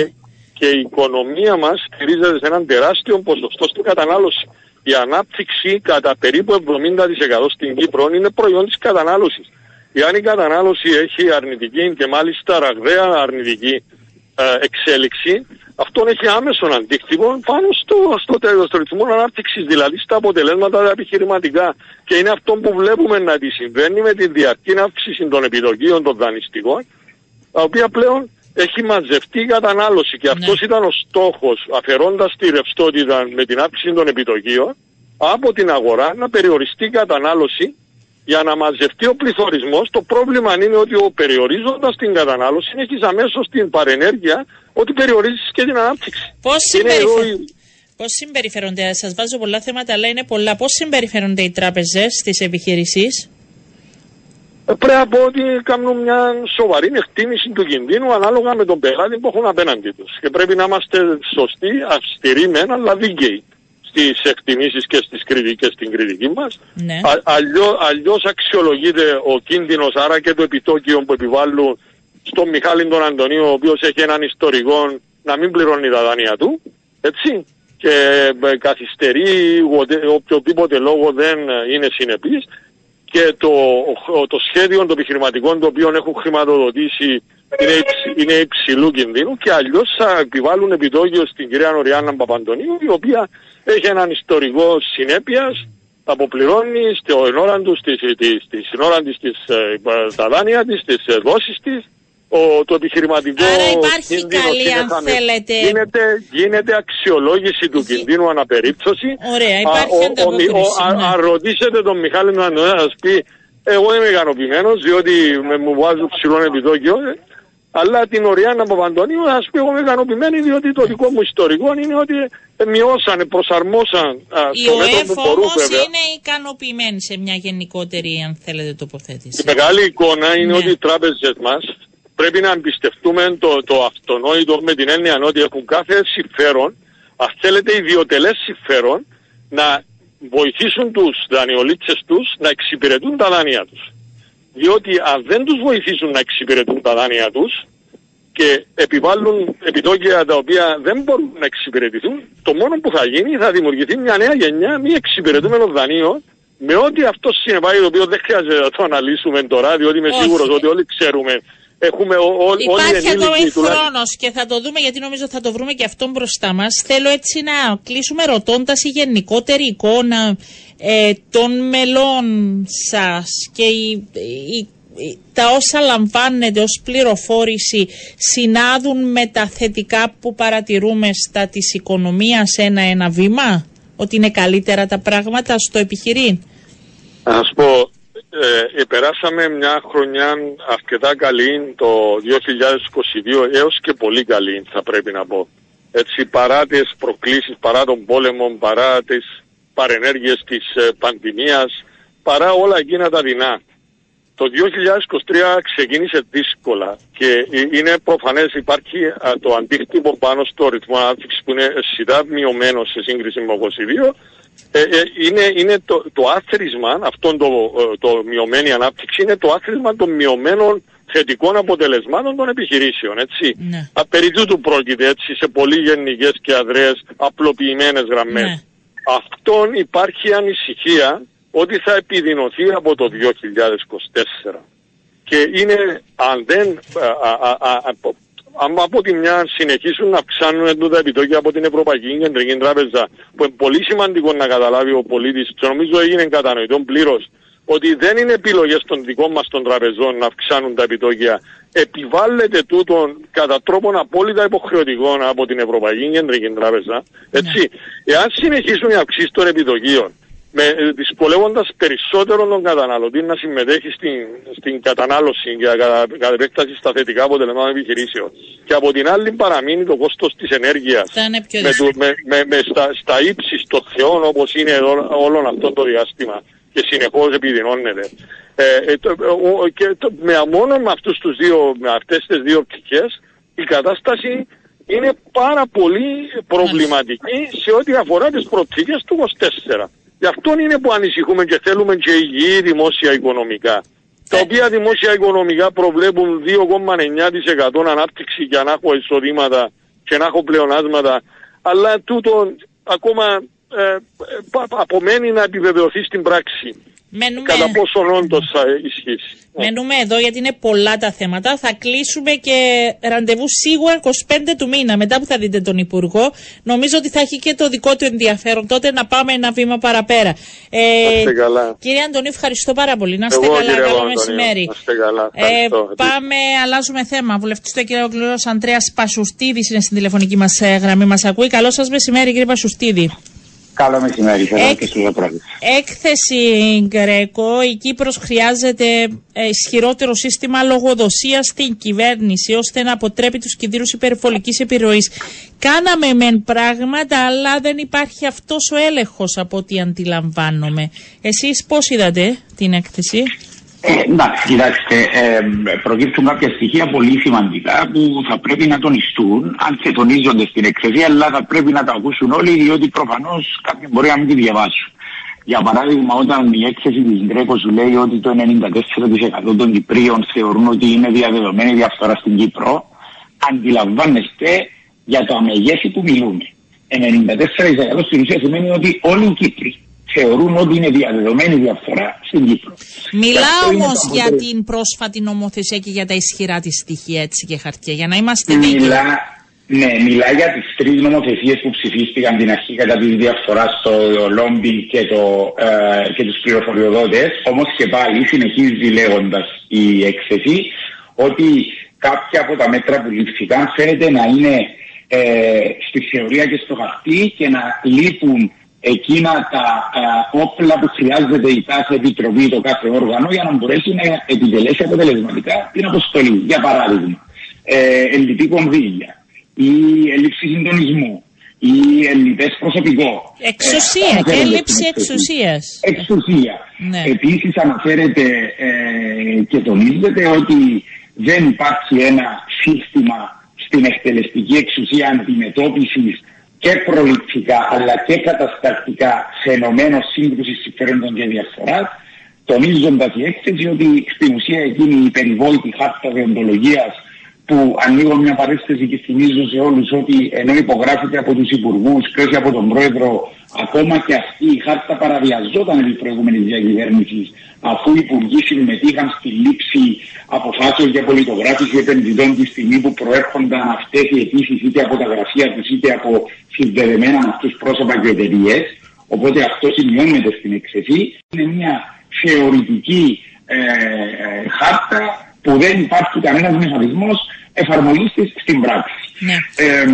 Και, και η οικονομία μας στηρίζεται σε έναν τεράστιο ποσοστό στην κατανάλωση. Η ανάπτυξη κατά περίπου 70% στην Κύπρο είναι προϊόν της κατανάλωσης. Εάν η κατανάλωση έχει αρνητική και μάλιστα ραγδαία αρνητική ε, εξέλιξη, αυτό έχει άμεσον αντίκτυπο πάνω στο, στο, στο, στο ρυθμό ανάπτυξης, δηλαδή στα αποτελέσματα τα επιχειρηματικά. Και είναι αυτό που βλέπουμε να τη συμβαίνει με τη διαρκή αύξηση των επιδοκίων των δανειστικών, τα οποία πλέον έχει μαζευτεί η κατανάλωση και αυτός ναι. ήταν ο στόχος αφαιρώντας τη ρευστότητα με την αύξηση των επιτοκίων από την αγορά να περιοριστεί η κατανάλωση για να μαζευτεί ο πληθωρισμός. Το πρόβλημα είναι ότι ο περιορίζοντας την κατανάλωση έχει αμέσως την παρενέργεια ότι περιορίζεις και την ανάπτυξη. Πώς, συμπεριφε... Πώς συμπεριφέρονται, σας βάζω πολλά θέματα αλλά είναι πολλά, πώς συμπεριφέρονται οι τράπεζες στις επιχειρήσεις; Πρέπει να πω ότι κάνουν μια σοβαρή εκτίμηση του κινδύνου ανάλογα με τον πελάτη που έχουν απέναντι τους. Και πρέπει να είμαστε σωστοί, αυστηροί μεν, αλλά δίκαιοι στις εκτιμήσεις και στις κριτικές στην κριτική μας. Ναι. αλλιώς, αλλιώς αξιολογείται ο κίνδυνος, άρα και το επιτόκιο που επιβάλλουν στον Μιχάλη τον Αντωνίου, ο οποίος έχει έναν ιστορικό να μην πληρώνει τα δάνεια του, έτσι, και ε, καθυστερεί οποιοδήποτε λόγο δεν είναι συνεπής και το, το σχέδιο των επιχειρηματικών το οποίο έχουν χρηματοδοτήσει είναι, είναι υψηλού κινδύνου και αλλιώς θα επιβάλλουν επιτόκιο στην κυρία Νοριάννα Παπαντονίου η οποία έχει έναν ιστορικό συνέπειας αποπληρώνει στην ώρα τους, στη, στη, στη της, ε, τα δάνεια της, τις δόσεις της ο, το επιχειρηματικό Άρα υπάρχει κίνδυνος καλή, είναι αν χαμηλός. θέλετε. Γίνεται, γίνεται αξιολόγηση του κινδύνου αναπερίπτωση. Ωραία, Α, υπάρχει ο- ο- ανταπόκριση, ο- α- ναι. Αν ρωτήσετε τον Μιχάλη να να σας πει εγώ είμαι ικανοποιημένος διότι με, μου βάζουν ψηλό επιτόκιο ε, αλλά την Οριάννα Παπαντονίου θα σας πει εγώ είμαι ικανοποιημένη διότι το δικό μου ιστορικό είναι ότι ε, μειώσανε, προσαρμόσαν α, Η στο μέτρο ΟΕΦ που μπορούν όμως βέβαια. είναι ικανοποιημένη σε μια γενικότερη, αν θέλετε, τοποθέτηση. Η μεγάλη εικόνα είναι Ναι. ότι οι τράπεζες μας πρέπει να εμπιστευτούμε το, το αυτονόητο με την έννοια ότι έχουν κάθε συμφέρον, αν θέλετε ιδιωτελές συμφέρον, να βοηθήσουν τους δανειολήψες τους να εξυπηρετούν τα δάνεια τους. Διότι αν δεν τους βοηθήσουν να εξυπηρετούν τα δάνεια τους και επιβάλλουν επιτόκια τα οποία δεν μπορούν να εξυπηρετηθούν, το μόνο που θα γίνει θα δημιουργηθεί μια νέα γενιά μη εξυπηρετούμενο δανείο με ό,τι αυτό συνεπάγει, το οποίο δεν χρειάζεται να το αναλύσουμε τώρα, διότι είμαι Όχι. σίγουρος ότι όλοι ξέρουμε. Έχουμε ό, ό, όλοι οι Υπάρχει ενήλικοι ακόμη τουλάχιστον- χρόνος και θα το δούμε γιατί νομίζω θα το βρούμε και αυτόν μπροστά μας. Θέλω έτσι να κλείσουμε ρωτώντας η γενικότερη εικόνα ε, των μελών σας και η, η- η- τα όσα λαμβάνετε ως πληροφόρηση συνάδουν με τα θετικά που παρατηρούμε στα της οικονομίας ένα-ένα βήμα, ότι είναι καλύτερα τα πράγματα στο επιχειρήν; Να σας πω, ε, ε, περάσαμε μια χρονιά αρκετά καλή το 2022 έως και πολύ καλή θα πρέπει να πω. Έτσι παρά τις προκλήσεις, παρά τον πόλεμο, παρά τις παρενέργειες της ε, πανδημίας, παρά όλα εκείνα τα δεινά. Το 2023 ξεκίνησε δύσκολα και ε, είναι προφανές υπάρχει α, το αντίκτυπο πάνω στο ρυθμό ανάπτυξης που είναι σιτά μειωμένο σε σύγκριση με το 22 ε, ε, είναι, είναι το, το άθροισμα, αυτό το, ε, το μειωμένη ανάπτυξη είναι το άθροισμα των μειωμένων θετικών αποτελεσμάτων των επιχειρήσεων, έτσι. Ναι. Α, περί τούτου πρόκειται, έτσι, σε πολύ γενικές και αδρές απλοποιημένες γραμμές. Ναι. Αυτόν υπάρχει ανησυχία ότι θα επιδεινωθεί από το 2024. Και είναι, αν δεν, α, α, α, α, απο- αν από τη μια συνεχίσουν να αυξάνουν τούτα επιτόκια από την Ευρωπαϊκή Κεντρική Τράπεζα, που είναι πολύ σημαντικό να καταλάβει ο πολίτης, και νομίζω έγινε κατανοητό πλήρως, ότι δεν είναι επιλογές των δικών μας των τραπεζών να αυξάνουν τα επιτόκια. Επιβάλλεται τούτον κατά τρόπον απόλυτα υποχρεωτικό από την Ευρωπαϊκή Κεντρική Τράπεζα. Έτσι, εάν συνεχίσουν οι αυξήσεις των επιτοκίων, με, ε, δυσκολεύοντας περισσότερο τον καταναλωτή να συμμετέχει στην, στην κατανάλωση και κατά, κατά επέκταση στα θετικά αποτελέσματα των επιχειρήσεων. Και από την άλλη παραμείνει το κόστος της ενέργειας Θα είναι πιο με, δύσκολο. του- με, με, με στα, στα ύψης των θεών όπως είναι εδώ, όλο αυτό το διάστημα και συνεχώς επιδεινώνεται. Ε, ε, το, ο- και το, με μόνο με, αυτούς τους δύο, με αυτές τις δύο πτυχές η κατάσταση είναι πάρα πολύ προβληματική σε ό,τι αφορά τις προοπτικές του 24. Γι' αυτό είναι που ανησυχούμε και θέλουμε και υγιή δημόσια οικονομικά. Τα οποία δημόσια οικονομικά προβλέπουν 2,9% ανάπτυξη για να έχω εισοδήματα και να έχω πλεονάσματα. Αλλά τούτο ακόμα ε, πα- πα- απομένει να επιβεβαιωθεί στην πράξη. Μένουμε... Κατά πόσον όντως θα ισχύσει. Μένουμε εδώ γιατί είναι πολλά τα θέματα. Θα κλείσουμε και ραντεβού σίγουρα 25 του μήνα μετά που θα δείτε τον Υπουργό. Νομίζω ότι θα έχει και το δικό του ενδιαφέρον τότε να πάμε ένα βήμα παραπέρα. Ε, Να είστε καλά. Κύριε Αντωνίου, ευχαριστώ πάρα πολύ. Να είστε Εγώ, καλά. κύριε Καλό Παπαντονίου, μεσημέρι. να είστε καλά. Ε, Ευχαριστώ. πάμε, αλλάζουμε θέμα. Βουλευτής του κύριο Κληρό Αντρέα Πασουστίδης είναι στην τηλεφωνική μας γραμμή. Μας ακούει. Καλό σας μεσημέρι, κύριε Πασουστίδη. Καλό μεσημέρι, θέλω Εκ- και στους πρόεδρους. Έκθεση Γκρέκο, η Κύπρος χρειάζεται ε, ισχυρότερο σύστημα λογοδοσίας στην κυβέρνηση ώστε να αποτρέπει τους κινδύνους υπερβολικής επιρροής. Κάναμε μεν πράγματα αλλά δεν υπάρχει αυτός ο έλεγχος από ό,τι αντιλαμβάνομαι. Εσείς πώς είδατε την έκθεση; Ε, εντάξει, κοιτάξτε, ε, προκύπτουν κάποια στοιχεία πολύ σημαντικά που θα πρέπει να τονιστούν, αν και τονίζονται στην εκθεσή, αλλά θα πρέπει να τα ακούσουν όλοι, διότι προφανώς κάποιοι μπορεί να μην τη διαβάσουν. Για παράδειγμα, όταν η έκθεση της Γκρέκος σου λέει ότι το 94% των Κυπρίων θεωρούν ότι είναι διαδεδομένη διαφθορά στην Κύπρο, αντιλαμβάνεστε για τα μεγέθη που μιλούμε. 94% στην ουσία σημαίνει ότι όλοι οι Κύπροι θεωρούν ότι είναι διαδεδομένη διαφθορά στην Κύπρο. Και Μιλάω αυτό είναι όμως το για αποτέλεσμα. την πρόσφατη νομοθεσία και για τα ισχυρά της στοιχεία έτσι και χαρτιά για να είμαστε δίκαιοι. Μιλά, ναι, μιλά για τις τρεις νομοθεσίες που ψηφίστηκαν την αρχή κατά της διαφθοράς στο λόμπινγκ και, το, ε, και τους πληροφοριοδότες. Όμως και πάλι συνεχίζει λέγοντας η έκθεση ότι κάποια από τα μέτρα που λήφθηκαν φαίνεται να είναι ε, στη θεωρία και στο χαρτί και να λείπουν εκείνα τα ε, όπλα που χρειάζεται η κάθε επιτροπή, το κάθε όργανο για να μπορέσει να επιτελέσει αποτελεσματικά την αποστολή. Για παράδειγμα, ε, ελλειπή κονδύλια ή έλλειψη συντονισμού ή ελλειπές προσωπικό. Εξουσία Ε, και αναφέρονται έλλειψη στην έκθεση. εξουσίας. Εξουσία. Ναι. Επίσης αναφέρεται ε, και τονίζεται ότι δεν υπάρχει ένα σύστημα στην εκτελεστική εξουσία αντιμετώπισης και προληπτικά αλλά και καταστατικά φαινομένων σύγκρουσης συμφέροντων και διαφοράς τονίζοντας η έκθεση ότι στην ουσία εκείνη η περιβόητη χάρτα δεοντολογίας που ανοίγω μια παρέσταση και θυμίζω σε όλους ότι ενώ υπογράφεται από τους υπουργούς και όχι από τον πρόεδρο ακόμα και αυτή η χάρτα παραβιαζόταν επί προηγούμενης διακυβέρνησης αφού οι υπουργοί συμμετείχαν στη λήψη αποφάσεων για πολιτογράφηση επενδυτών τη στιγμή που προέρχονταν αυτές οι αιτήσεις είτε από τα γραφεία τους είτε από συνδεδεμένα με αυτούς πρόσωπα και εταιρείες. Οπότε αυτό σημειώνεται στην εκθεσή. Είναι μια θεωρητική ε, ε, χάρτα που δεν υπάρχει κανένας μηχανισμός εφαρμογής της στην πράξη. Ναι. Ε,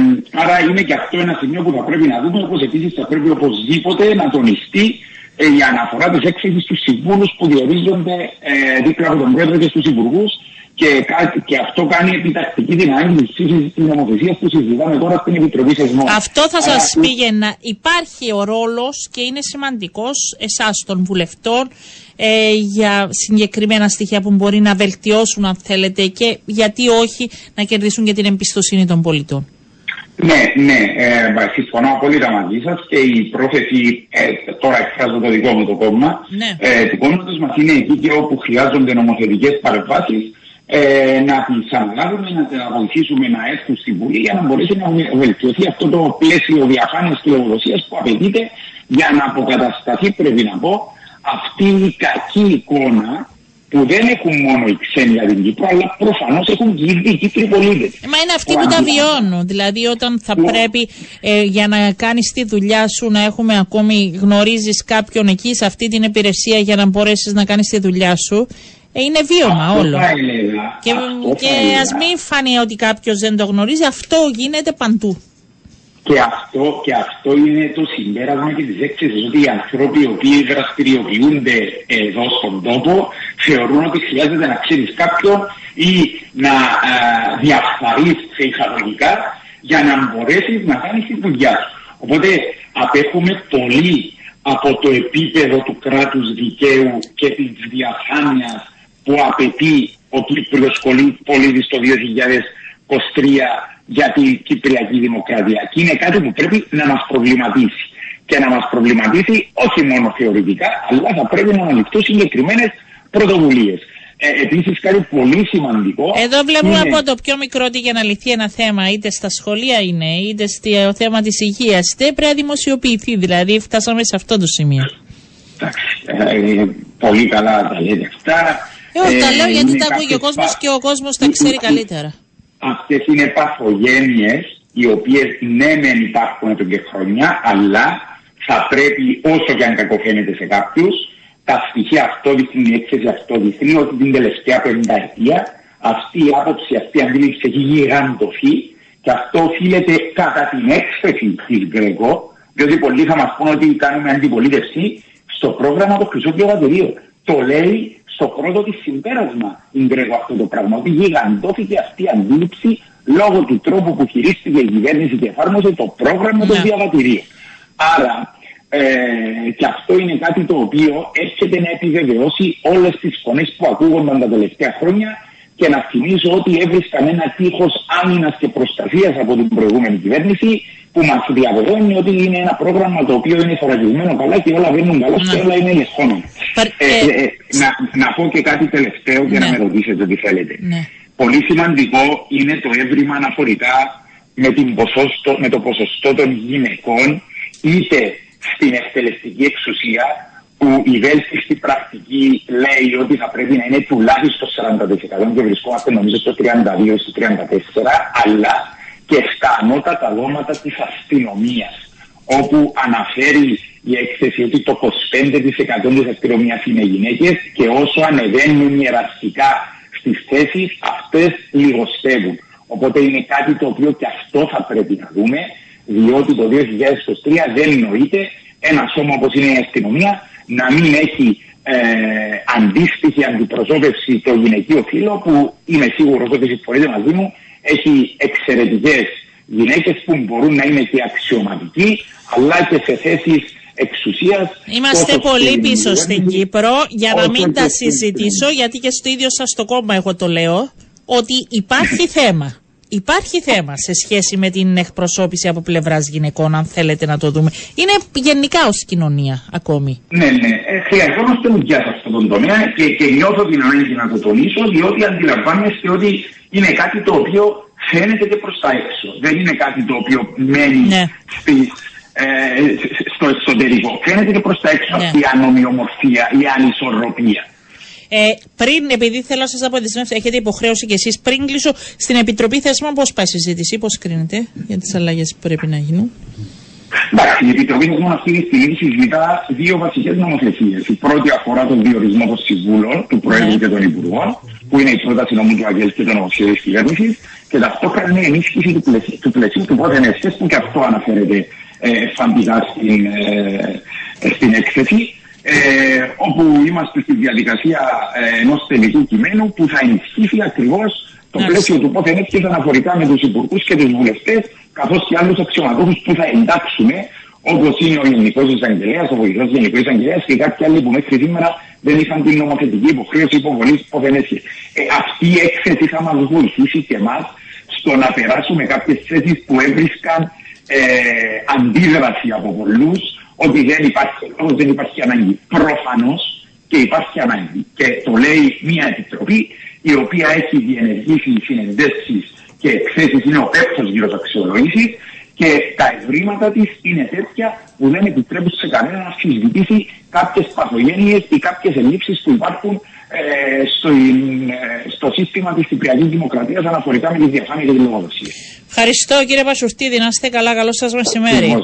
άρα είναι και αυτό ένα σημείο που θα πρέπει να δούμε, όπως επίσης θα πρέπει οπωσδήποτε να τονιστεί ε, η αναφορά της έκθεσης στους συμβούλους που διορίζονται ε, δίπλα από τον πρόεδρο και στους υπουργούς και, κάτι- και αυτό κάνει επιτακτική δυνάμει της ψήφιση της νομοθεσίας που συζητάμε τώρα στην Επιτροπή Θεσμών. Αυτό θα Άρα, σας πήγαινα. Υπάρχει ο ρόλος και είναι σημαντικός εσάς των βουλευτών ε, για συγκεκριμένα στοιχεία που μπορεί να βελτιώσουν αν θέλετε και γιατί όχι να κερδίσουν και την εμπιστοσύνη των πολιτών. Ναι, ναι, ε, μα, συμφωνώ απόλυτα μαζί σας και η πρόθεση, ε, τώρα εκφράζω το δικό μου το κόμμα, Ναι. ε, του κόμματος μας είναι εκεί και όπου χρειάζονται νομοθετικές παρεμβάσεις ε, να τις αναλάβουμε, να τα βοηθήσουμε να έρθουν στην Βουλή για να μπορέσει να βε- βελτιωθεί αυτό το πλαίσιο διαφάνειας και λογοδοσίας που απαιτείται για να αποκατασταθεί, πρέπει να πω, αυτή η κακή εικόνα που δεν έχουν μόνο οι ξένοι για την Κύπρο, αλλά προφανώς έχουν και οι ίδιοι οι Κύπροι πολίτε. Ε, Μα είναι αυτοί που τα βιώνουν. Δηλαδή, όταν θα πρέπει ε, για να κάνεις τη δουλειά σου να έχουμε ακόμη γνωρίζεις κάποιον εκεί σε αυτή την υπηρεσία για να μπορέσεις να κάνεις τη δουλειά σου. Ε, είναι βίωμα Αυτό όλο. θα έλεγα, Και, αυτό θα και έλεγα. α μην φανεί ότι κάποιος δεν το γνωρίζει, αυτό γίνεται παντού. Και αυτό, και αυτό είναι το συμπέρασμα και της έκθεσης ότι οι άνθρωποι οι οποίοι δραστηριοποιούνται εδώ στον τόπο θεωρούν ότι χρειάζεται να ξέρεις κάποιον ή να διαφθαρεί σε εισαγωγικά για να μπορέσεις να κάνεις τη δουλειά σου. Οπότε απέχουμε πολύ από το επίπεδο του κράτους δικαίου και της διαφάνειας που απαιτεί ο Κύπριος πολίτης το 2023 για την Κυπριακή Δημοκρατία. Και είναι κάτι που πρέπει να μας προβληματίσει. Και να μας προβληματίσει όχι μόνο θεωρητικά, αλλά θα πρέπει να αναλυφθούν συγκεκριμένες πρωτοβουλίες. Ε, επίσης κάτι πολύ σημαντικό... Εδώ βλέπουμε είναι- από το πιο μικρό ότι για να λυθεί ένα θέμα, είτε στα σχολεία είναι, είτε στο θέμα της υγείας, είτε πρέπει να δημοσιοποιηθεί. Δηλαδή, φτάσαμε σε αυτό το σημείο. Εντάξει, ε, πολύ καλά τα λέτε αυτά. Εγώ τα Ε, λέω γιατί είναι τα ακούει και ο κάποιες κόσμος πα- και ο κόσμος τα ξέρει καλύτερα. Αυτές είναι παθογένειες οι οποίες ναι μεν υπάρχουν εδώ και χρόνια αλλά θα πρέπει όσο και αν κακοφαίνεται σε κάποιους τα στοιχεία αυτό δείχνουν η έκθεση αυτό δείχνει ότι την τελευταία πενταετία αυτή η άποψη, αυτή η αντίληψη έχει γιγαντωθεί και αυτό οφείλεται κατά την έκθεση της Γκρέκο διότι πολλοί θα μας πούνε ότι κάνουμε αντιπολίτευση στο πρόγραμμα του Χρυσού Διαβατηρίου. Το λέει στο πρώτο της συμπέρασμα η Γκρέκο αυτό το πράγμα ότι γιγαντώθηκε αυτή η αντίληψη λόγω του τρόπου που χειρίστηκε η κυβέρνηση και εφάρμοσε το πρόγραμμα του Ναι. διαβατηρίου. Άρα ε, και αυτό είναι κάτι το οποίο έρχεται να επιβεβαιώσει όλες τις φωνές που ακούγονταν τα τελευταία χρόνια και να θυμίσω ότι έβρισκαν ένα τείχος άμυνας και προστασίας από την προηγούμενη κυβέρνηση που μας διαβεβαιώνει ότι είναι ένα πρόγραμμα το οποίο είναι θωρακισμένο καλά και όλα βγαίνουν καλά και Ναι. όλα είναι ελεγχόμενα. Παρ- Ε, ε, ε, ε, να, να πω και κάτι τελευταίο για Ναι. να με ρωτήσετε τι θέλετε. Ναι. Πολύ σημαντικό είναι το έβριμα αναφορικά με, την ποσόστο, με το ποσοστό των γυναικών είτε στην εκτελεστική εξουσία που η βέλτιστη πρακτική λέει ότι θα πρέπει να είναι τουλάχιστον 40% και βρισκόμαστε νομίζω στο 32% στο 34% αλλά και στα ανώτατα δώματα της αστυνομίας όπου αναφέρει η έκθεση ότι το 25% της αστυνομίας είναι γυναίκες και όσο ανεβαίνουν ιεραρχικά στις θέσεις αυτές λιγοστεύουν. Οπότε είναι κάτι το οποίο και αυτό θα πρέπει να δούμε, διότι το 2023 δεν νοείται ένα σώμα όπως είναι η αστυνομία να μην έχει ε, αντίστοιχη αντιπροσώπευση το γυναικείο φύλλο που είμαι σίγουρος ότι συμφωνείτε μαζί μου έχει εξαιρετικές γυναίκες που μπορούν να είναι και αξιωματικοί αλλά και σε θέσεις εξουσίας. Είμαστε πολύ πίσω στην Κύπρο για να μην τα συζητήσω γιατί και στο ίδιο σας το κόμμα εγώ το λέω ότι υπάρχει θέμα. Υπάρχει θέμα σε σχέση με την εκπροσώπηση από πλευράς γυναικών, αν θέλετε να το δούμε. Είναι γενικά ως κοινωνία ακόμη. Ναι, ναι. Ε, χρειαζόμαστε δουλειά σε αυτόν τον τομέα και, και νιώθω την ανάγκη να το τονίσω, διότι αντιλαμβάνεστε ότι είναι κάτι το οποίο φαίνεται και προς τα έξω. Δεν είναι κάτι το οποίο μένει ναι. ε, στο εξωτερικό. Φαίνεται και προς τα έξω ναι. αυτή η ανομοιομορφία, η ανισορροπία. Ε, πριν, επειδή θέλω να σας αποδεσμεύσω, έχετε υποχρέωση κι εσείς πριν κλείσω στην Επιτροπή Θέσμα, πώς πάει η συζήτηση, πώς κρίνετε για τις αλλαγές που πρέπει να γίνουν; Εντάξει, η Επιτροπή Θεσμών αυτή τη στιγμή συζητά δύο βασικές νομοθεσίες. Η πρώτη αφορά τον διορισμό των συμβούλων του Προέδρου ναι. και των Υπουργών, που είναι η πρόταση νομού του Αγγέλ και το νομοσχέδιο της κυβέρνησης, και ταυτόχρονα είναι η ενίσχυση του πλαισίου του, πλαισίου του πρώτου που και αυτό αναφέρεται ε, φαντικά στην, ε, στην έκθεση ε, όπου είμαστε στη διαδικασία ε, ενός τελικού κειμένου που θα ενισχύσει ακριβώς το πλαίσιο του πότε είναι αναφορικά με τους υπουργούς και τους βουλευτές, καθώς και άλλους αξιωματούχους που θα εντάξουμε, όπως είναι ο Γενικός Εισαγγελέα, ο Βοηθό Γενικό Εισαγγελέα και κάποιοι άλλοι που μέχρι σήμερα δεν είχαν την νομοθετική υποχρέωση υποβολής πόθενέσχε. Ε, αυτή η έκθεση θα μας βοηθήσει και εμάς στο να περάσουμε κάποιες θέσεις που έβρισκαν ε, αντίδραση από πολλούς ότι δεν υπάρχει λόγος, δεν υπάρχει ανάγκη. Προφανώς και υπάρχει ανάγκη. Και το λέει μια επιτροπή η οποία έχει διενεργήσει συνεντεύξεις και εκθέσεις, είναι ο πέπτος γύρω από αξιολόγησης και τα ευρήματα της είναι τέτοια που δεν επιτρέπουν σε κανένα να αμφισβητήσει κάποιες παθογένειες ή κάποιες ελλείψεις που υπάρχουν ε, στο, ε, στο σύστημα της Κυπριακής Δημοκρατίας αναφορικά με τη διαφάνεια και τη λογοδοσία. Ευχαριστώ κύριε Πασουρτίδη, να είστε καλά, καλό σας μεσημέρι.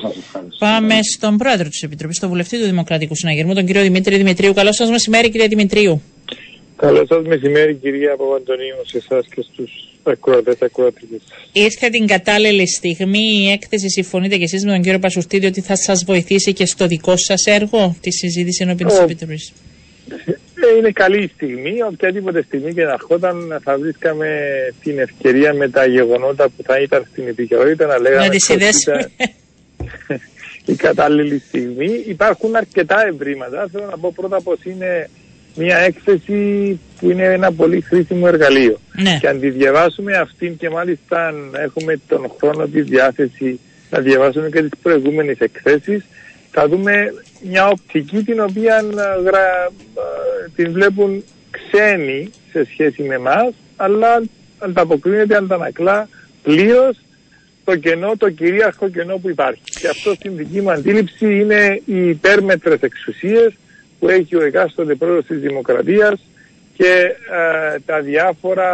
Πάμε στον πρόεδρο της Επιτροπής, τον βουλευτή του Δημοκρατικού Συναγερμού, τον κύριο Δημήτρη Δημητρίου. Καλό σας μεσημέρι κύριε Δημητρίου. Καλό σας μεσημέρι κυρία Παπαντονίου σε εσάς και στους ακροατές ακροατικές. Ήρθε την κατάλληλη στιγμή η έκθεση, συμφωνείτε και εσείς με τον κύριο Πασουρτίδη ότι θα σας βοηθήσει και στο δικό σας έργο τη συζήτηση ενώπιν της Επιτροπής. Ε, είναι καλή στιγμή. Οποιαδήποτε στιγμή και να ερχόταν θα βρίσκαμε την ευκαιρία με τα γεγονότα που θα ήταν στην επικαιρότητα να λέγαμε ότι [LAUGHS] η κατάλληλη στιγμή. Υπάρχουν αρκετά ευρήματα. Θέλω να πω πρώτα πως είναι μια έκθεση που είναι ένα πολύ χρήσιμο εργαλείο. Ναι. Και αν τη διαβάσουμε αυτήν και μάλιστα αν έχουμε τον χρόνο της διάθεση να διαβάσουμε και τις προηγούμενες εκθέσεις θα δούμε μια οπτική την οποία ε, γρα... Ε, την βλέπουν ξένοι σε σχέση με εμάς, αλλά ανταποκρίνεται, αντανακλά πλήρως το κενό, το κυρίαρχο κενό που υπάρχει. Και αυτό στην δική μου αντίληψη είναι οι υπέρμετρες εξουσίες που έχει ο εκάστοτε πρόεδρος της Δημοκρατίας και ε, τα διάφορα,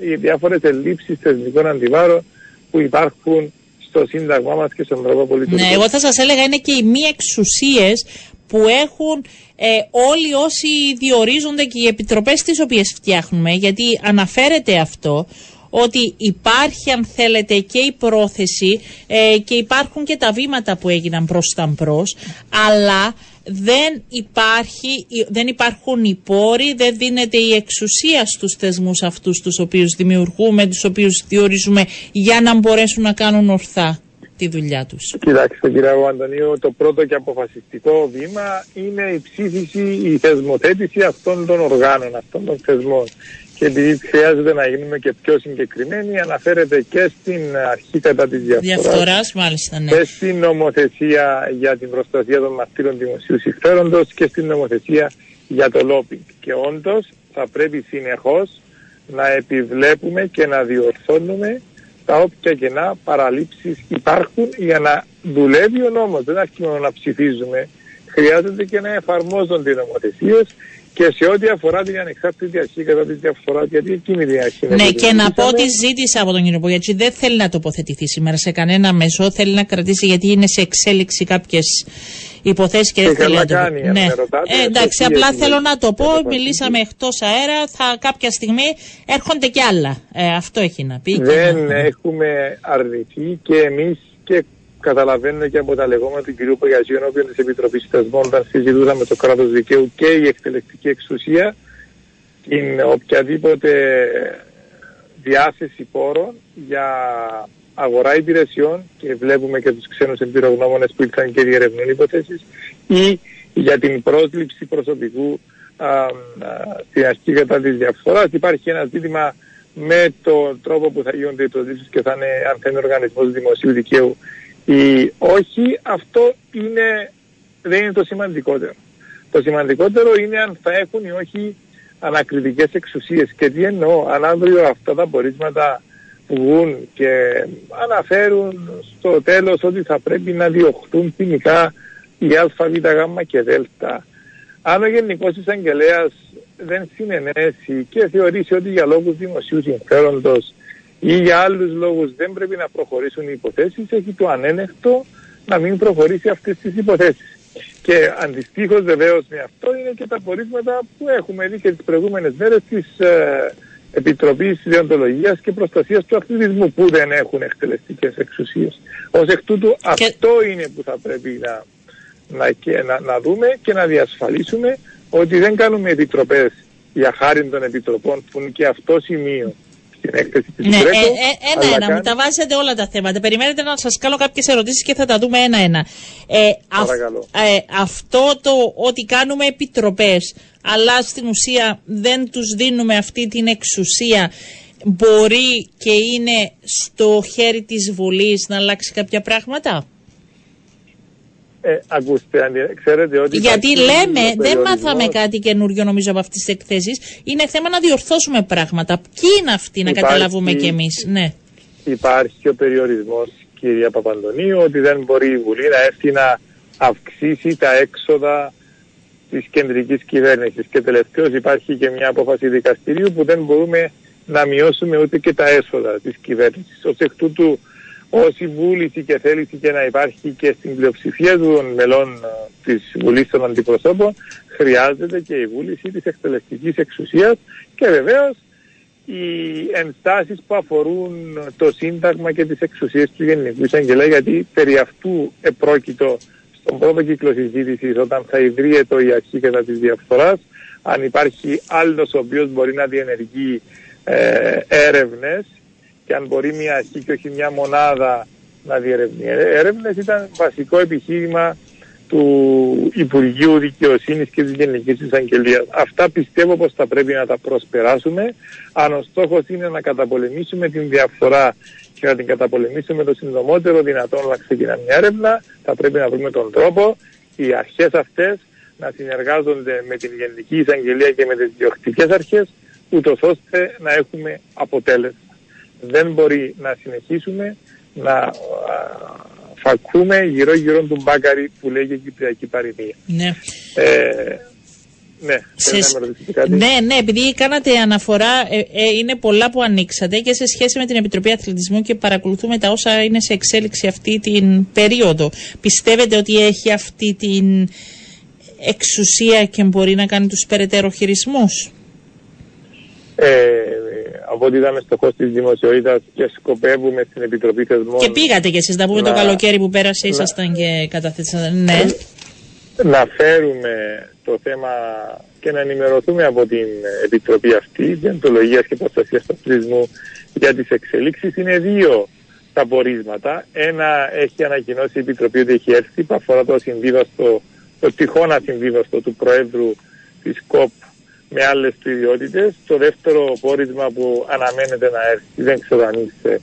οι διάφορες ελλείψεις θεσμικών αντιβάρων που υπάρχουν στο Σύνταγμά μας και στον τρόπο πολιτικό. Ναι, εγώ θα σας έλεγα είναι και οι μη εξουσίες που έχουν ε, όλοι όσοι διορίζονται και οι επιτροπές τις οποίες φτιάχνουμε γιατί αναφέρεται αυτό ότι υπάρχει αν θέλετε και η πρόθεση ε, και υπάρχουν και τα βήματα που έγιναν προς τα μπρος αλλά δεν, υπάρχει, δεν υπάρχουν οι πόροι, δεν δίνεται η εξουσία στους θεσμούς αυτούς τους οποίους δημιουργούμε, τους οποίους διορίζουμε για να μπορέσουν να κάνουν ορθά τη δουλειά τους. Κοιτάξτε κύριε Αντωνίου, το πρώτο και αποφασιστικό βήμα είναι η ψήφιση, η θεσμοθέτηση αυτών των οργάνων, αυτών των θεσμών και επειδή χρειάζεται να γίνουμε και πιο συγκεκριμένοι, αναφέρεται και στην αρχή κατά της διαφθοράς. μάλιστα, ναι. Και στην νομοθεσία για την προστασία των μαρτύρων δημοσίου συμφέροντος και στην νομοθεσία για το λόπινγκ. Και όντως θα πρέπει συνεχώς να επιβλέπουμε και να διορθώνουμε τα όποια κενά παραλήψεις υπάρχουν για να δουλεύει ο νόμος. Δεν αρκεί μόνο να ψηφίζουμε χρειάζεται και να εφαρμόζονται οι νομοθεσίες και σε ό,τι αφορά την ανεξάρτητη αρχή κατά τη διαφορά, γιατί εκείνη η αρχή Ναι, και να πω ότι ζήτησα από τον κύριο Πογιατζή, δεν θέλει να τοποθετηθεί σήμερα σε κανένα μέσο, θέλει να κρατήσει γιατί είναι σε εξέλιξη κάποιες υποθέσεις και, Και δεν θέλει καλά να το κάνει, αν ναι. με ρωτάτε, Ε, εντάξει, σωστή απλά έχει θέλω να το πω, καταπατήσει. μιλήσαμε εκτός αέρα, θα κάποια στιγμή έρχονται και άλλα. Ε, αυτό έχει να πει. και Δεν να- έχουμε αρνηθεί και εμείς και καταλαβαίνω και από τα λεγόμενα του κ. Πογιαζίου ενώπιον της Επιτροπής Θεσμών όταν συζητούσαμε το κράτος δικαίου και η εκτελεστική εξουσία την οποιαδήποτε διάθεση πόρων για αγορά υπηρεσιών και βλέπουμε και τους ξένους εμπειρογνώμονες που ήρθαν και διερευνούν υποθέσεις ή για την πρόσληψη προσωπικού α, α, στην αρχή κατά της διαφθοράς. Υπάρχει ένα ζήτημα με τον τρόπο που θα γίνονται οι προσλήψεις και θα είναι αν θα είναι οργανισμός δημοσίου δικαίου ή όχι. Αυτό είναι, δεν είναι το σημαντικότερο. Το σημαντικότερο είναι αν θα έχουν ή όχι ανακριτικές εξουσίες. Και τι εννοώ, αν αύριο αυτά τα πορίσματα βγουν και αναφέρουν στο τέλος ότι θα πρέπει να διωχτούν ποινικά η α, β, γ και δ. Αν ο Γενικός Εισαγγελέας δεν συνενέσει και θεωρήσει ότι για λόγους δημοσίου συμφέροντος ή για άλλους λόγους δεν πρέπει να προχωρήσουν οι υποθέσεις, έχει το ανένεχτο να μην προχωρήσει αυτές τις υποθέσεις. Και αντιστοίχως βεβαίως με αυτό είναι και τα πορίσματα που έχουμε δει και τις προηγούμενες μέρες της ε, Επιτροπής Διοντολογίας και Προστασίας του Ακτιβισμού που δεν έχουν εκτελεστικές εξουσίες. Ως εκ τούτου αυτό είναι που θα πρέπει να, να, και, να, να δούμε και να διασφαλίσουμε ότι δεν κάνουμε επιτροπές για χάρη των επιτροπών που είναι και αυτό σημείο στην έκθεση της Ναι, Γκρέκο, ε, ε, αλλά ένα-ένα. Μου κάνει- τα βάζετε όλα τα θέματα. Περιμένετε να σας κάνω κάποιες ερωτήσεις και θα τα δούμε ένα-ένα. Ε, αυ- Παρακαλώ. ε, αυτό το ότι κάνουμε επιτροπές, αλλά στην ουσία δεν τους δίνουμε αυτή την εξουσία, μπορεί και είναι στο χέρι της Βουλής να αλλάξει κάποια πράγματα; Ε, ακούστε, αν- ξέρετε ότι Γιατί υπάρχει λέμε, ο δεν περιορισμός- μάθαμε κάτι καινούριο νομίζω από αυτές τις εκθέσεις. Είναι θέμα να διορθώσουμε πράγματα. Ποιοι είναι αυτοί να Υπάρχει- καταλαβούμε κι εμείς; Ναι. υπάρχει ο περιορισμός κυρία Παπαντονίου ότι δεν μπορεί η Βουλή να έρθει να αυξήσει τα έξοδα της κεντρικής κυβέρνησης και τελευταίως υπάρχει και μια απόφαση δικαστηρίου που δεν μπορούμε να μειώσουμε ούτε και τα έσοδα της κυβέρνησης. Ως εκ τούτου όση βούληση και θέληση και να υπάρχει και στην πλειοψηφία των μελών ε, της Βουλής των Αντιπροσώπων χρειάζεται και η βούληση της εκτελεστικής εξουσίας και βεβαίως οι ενστάσεις που αφορούν το Σύνταγμα και τις εξουσίες του Γενικού Εισαγγελέα γιατί περί αυτού επρόκειτο στον πρώτο κύκλο συζήτησης όταν θα ιδρύεται η αρχή κατά της διαφθοράς αν υπάρχει άλλος ο οποίος μπορεί να διενεργεί ε, έρευνες και αν μπορεί μια αρχή και όχι μια μονάδα να διερευνεί έρευνες ήταν βασικό επιχείρημα του Υπουργείου Δικαιοσύνης και της Γενικής Εισαγγελίας. Αυτά πιστεύω πως θα πρέπει να τα προσπεράσουμε αν ο στόχος είναι να καταπολεμήσουμε την διαφθορά και να την καταπολεμήσουμε το συντομότερο δυνατόν να ξεκινά μια έρευνα θα πρέπει να βρούμε τον τρόπο οι αρχές αυτές να συνεργάζονται με την Γενική Εισαγγελία και με τις διοκτικές αρχές ούτως ώστε να έχουμε αποτέλεσμα. Δεν μπορεί να συνεχίσουμε να α, φακούμε γύρω γύρω του μπάκαρη που λέγει Κυπριακή Παροιμία. ναι. Ε, ναι, θέλετε Σε- να με ρωτήσετε κάτι; Ναι, ναι, επειδή κάνατε αναφορά, ε, ε, είναι πολλά που ανοίξατε και σε σχέση με την Επιτροπή Αθλητισμού και παρακολουθούμε τα όσα είναι σε εξέλιξη αυτή την περίοδο. Πιστεύετε ότι έχει αυτή την εξουσία και μπορεί να κάνει τους περαιτέρω χειρισμούς; Ε, από ό,τι είδαμε στο χώρο της δημοσιότητας και σκοπεύουμε στην Επιτροπή Θεσμών Και πήγατε κι εσείς, να πούμε το να- καλοκαίρι που πέρασε, ήσασταν και καταθέσατε. Ναι. να φέρουμε το θέμα και να ενημερωθούμε από την Επιτροπή αυτή Διοντολογίας και Προστασίας του Αθλητισμού για τις εξελίξεις. Είναι δύο τα πορίσματα. Ένα έχει ανακοινώσει η Επιτροπή ότι έχει έρθει που αφορά το ασυμβίβαστο, το τυχόν ασυμβίβαστο του Προέδρου της ΚΟΠ με άλλες του ιδιότητες. Το δεύτερο πόρισμα που αναμένεται να έρθει, δεν ξέρω αν είστε,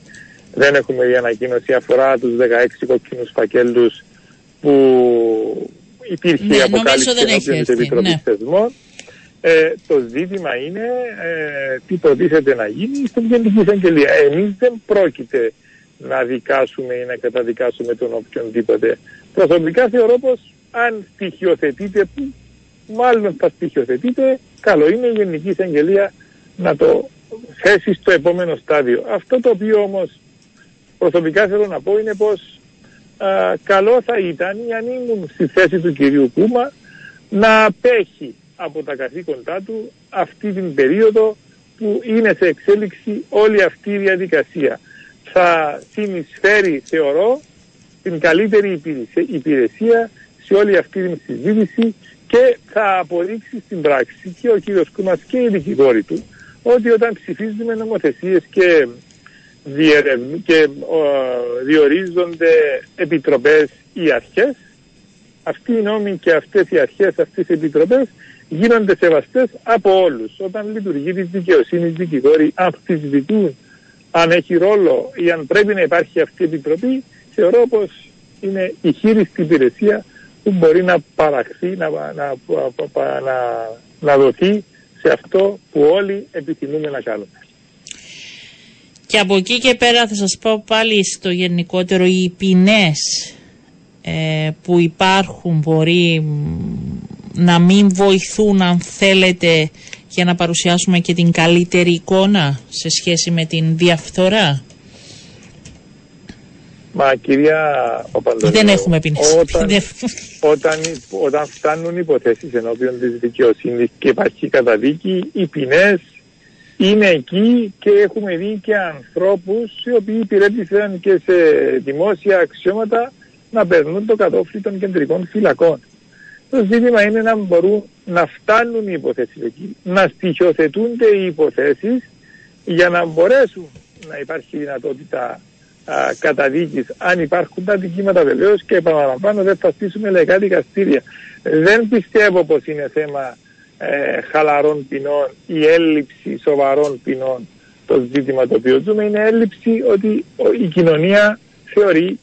δεν έχουμε δει ανακοίνωση, αφορά τους 16 κοκκινούς φακέλους που υπήρχε Ναι, η νομίζω αποκάλυψη δεν έχει ενώπιον της έρθει, Επιτροπής ναι. Θεσμών. Ε, το ζήτημα είναι ε, τι προτίθεται να γίνει στην Γενική Εισαγγελία. Εμείς δεν πρόκειται να δικάσουμε ή να καταδικάσουμε τον οποιονδήποτε. Προσωπικά θεωρώ πως αν στοιχειοθετείτε, που μάλλον θα στοιχειοθετείτε, καλό είναι η Γενική Εισαγγελία να το θέσει στο επόμενο στάδιο. Αυτό το οποίο όμως προσωπικά θέλω να πω είναι πως α, καλό θα ήταν, αν ήμουν στη θέση του κυρίου Κούμα, να απέχει από τα καθήκοντά του αυτή την περίοδο που είναι σε εξέλιξη όλη αυτή η διαδικασία. Θα συνεισφέρει, θεωρώ, την καλύτερη υπηρεσία σε όλη αυτή την συζήτηση και θα αποδείξει στην πράξη και ο κύριος Κούμας και οι δικηγόροι του ότι όταν ψηφίζουμε νομοθεσίες και, και διορίζονται επιτροπές ή αρχές αυτοί οι νόμοι και αυτές οι αρχές, αυτές οι επιτροπές γίνονται σεβαστές από όλους. Όταν λειτουργεί τη δικαιοσύνη δικηγόροι αμφισβητούν αν έχει ρόλο ή αν πρέπει να υπάρχει αυτή η επιτροπή, θεωρώ πως είναι η χείριστη υπηρεσία που μπορεί να παραχθεί, να, να, να, να δοθεί σε αυτό που όλοι επιθυμούμε να κάνουμε. Και από εκεί και πέρα θα σας πω πάλι στο γενικότερο οι ποινές ε, που υπάρχουν μπορεί να μην βοηθούν αν θέλετε για να παρουσιάσουμε και την καλύτερη εικόνα σε σχέση με την διαφθορά. Μα κυρία Παπαντονίου, δεν έχουμε ποινές. Όταν, [LAUGHS] όταν, όταν φτάνουν υποθέσεις ενώπιον της δικαιοσύνης και υπάρχει καταδίκη, οι ποινές είναι εκεί και έχουμε δει και ανθρώπους οι οποίοι υπηρέτησαν και σε δημόσια αξιώματα να περνούν το κατόφλι των κεντρικών φυλακών. Το ζήτημα είναι να μπορούν να φτάνουν οι υποθέσεις εκεί, να στοιχειοθετούνται οι υποθέσεις για να μπορέσουν να υπάρχει δυνατότητα α, καταδίκης αν υπάρχουν τα δικήματα βεβαίως και επαναλαμβάνω δεν θα στήσουμε λαϊκά δικαστήρια. Δεν πιστεύω πως είναι θέμα ε, χαλαρών ποινών ή έλλειψη σοβαρών ποινών το ζήτημα το οποίο ζούμε είναι έλλειψη ότι η κοινωνία θεωρεί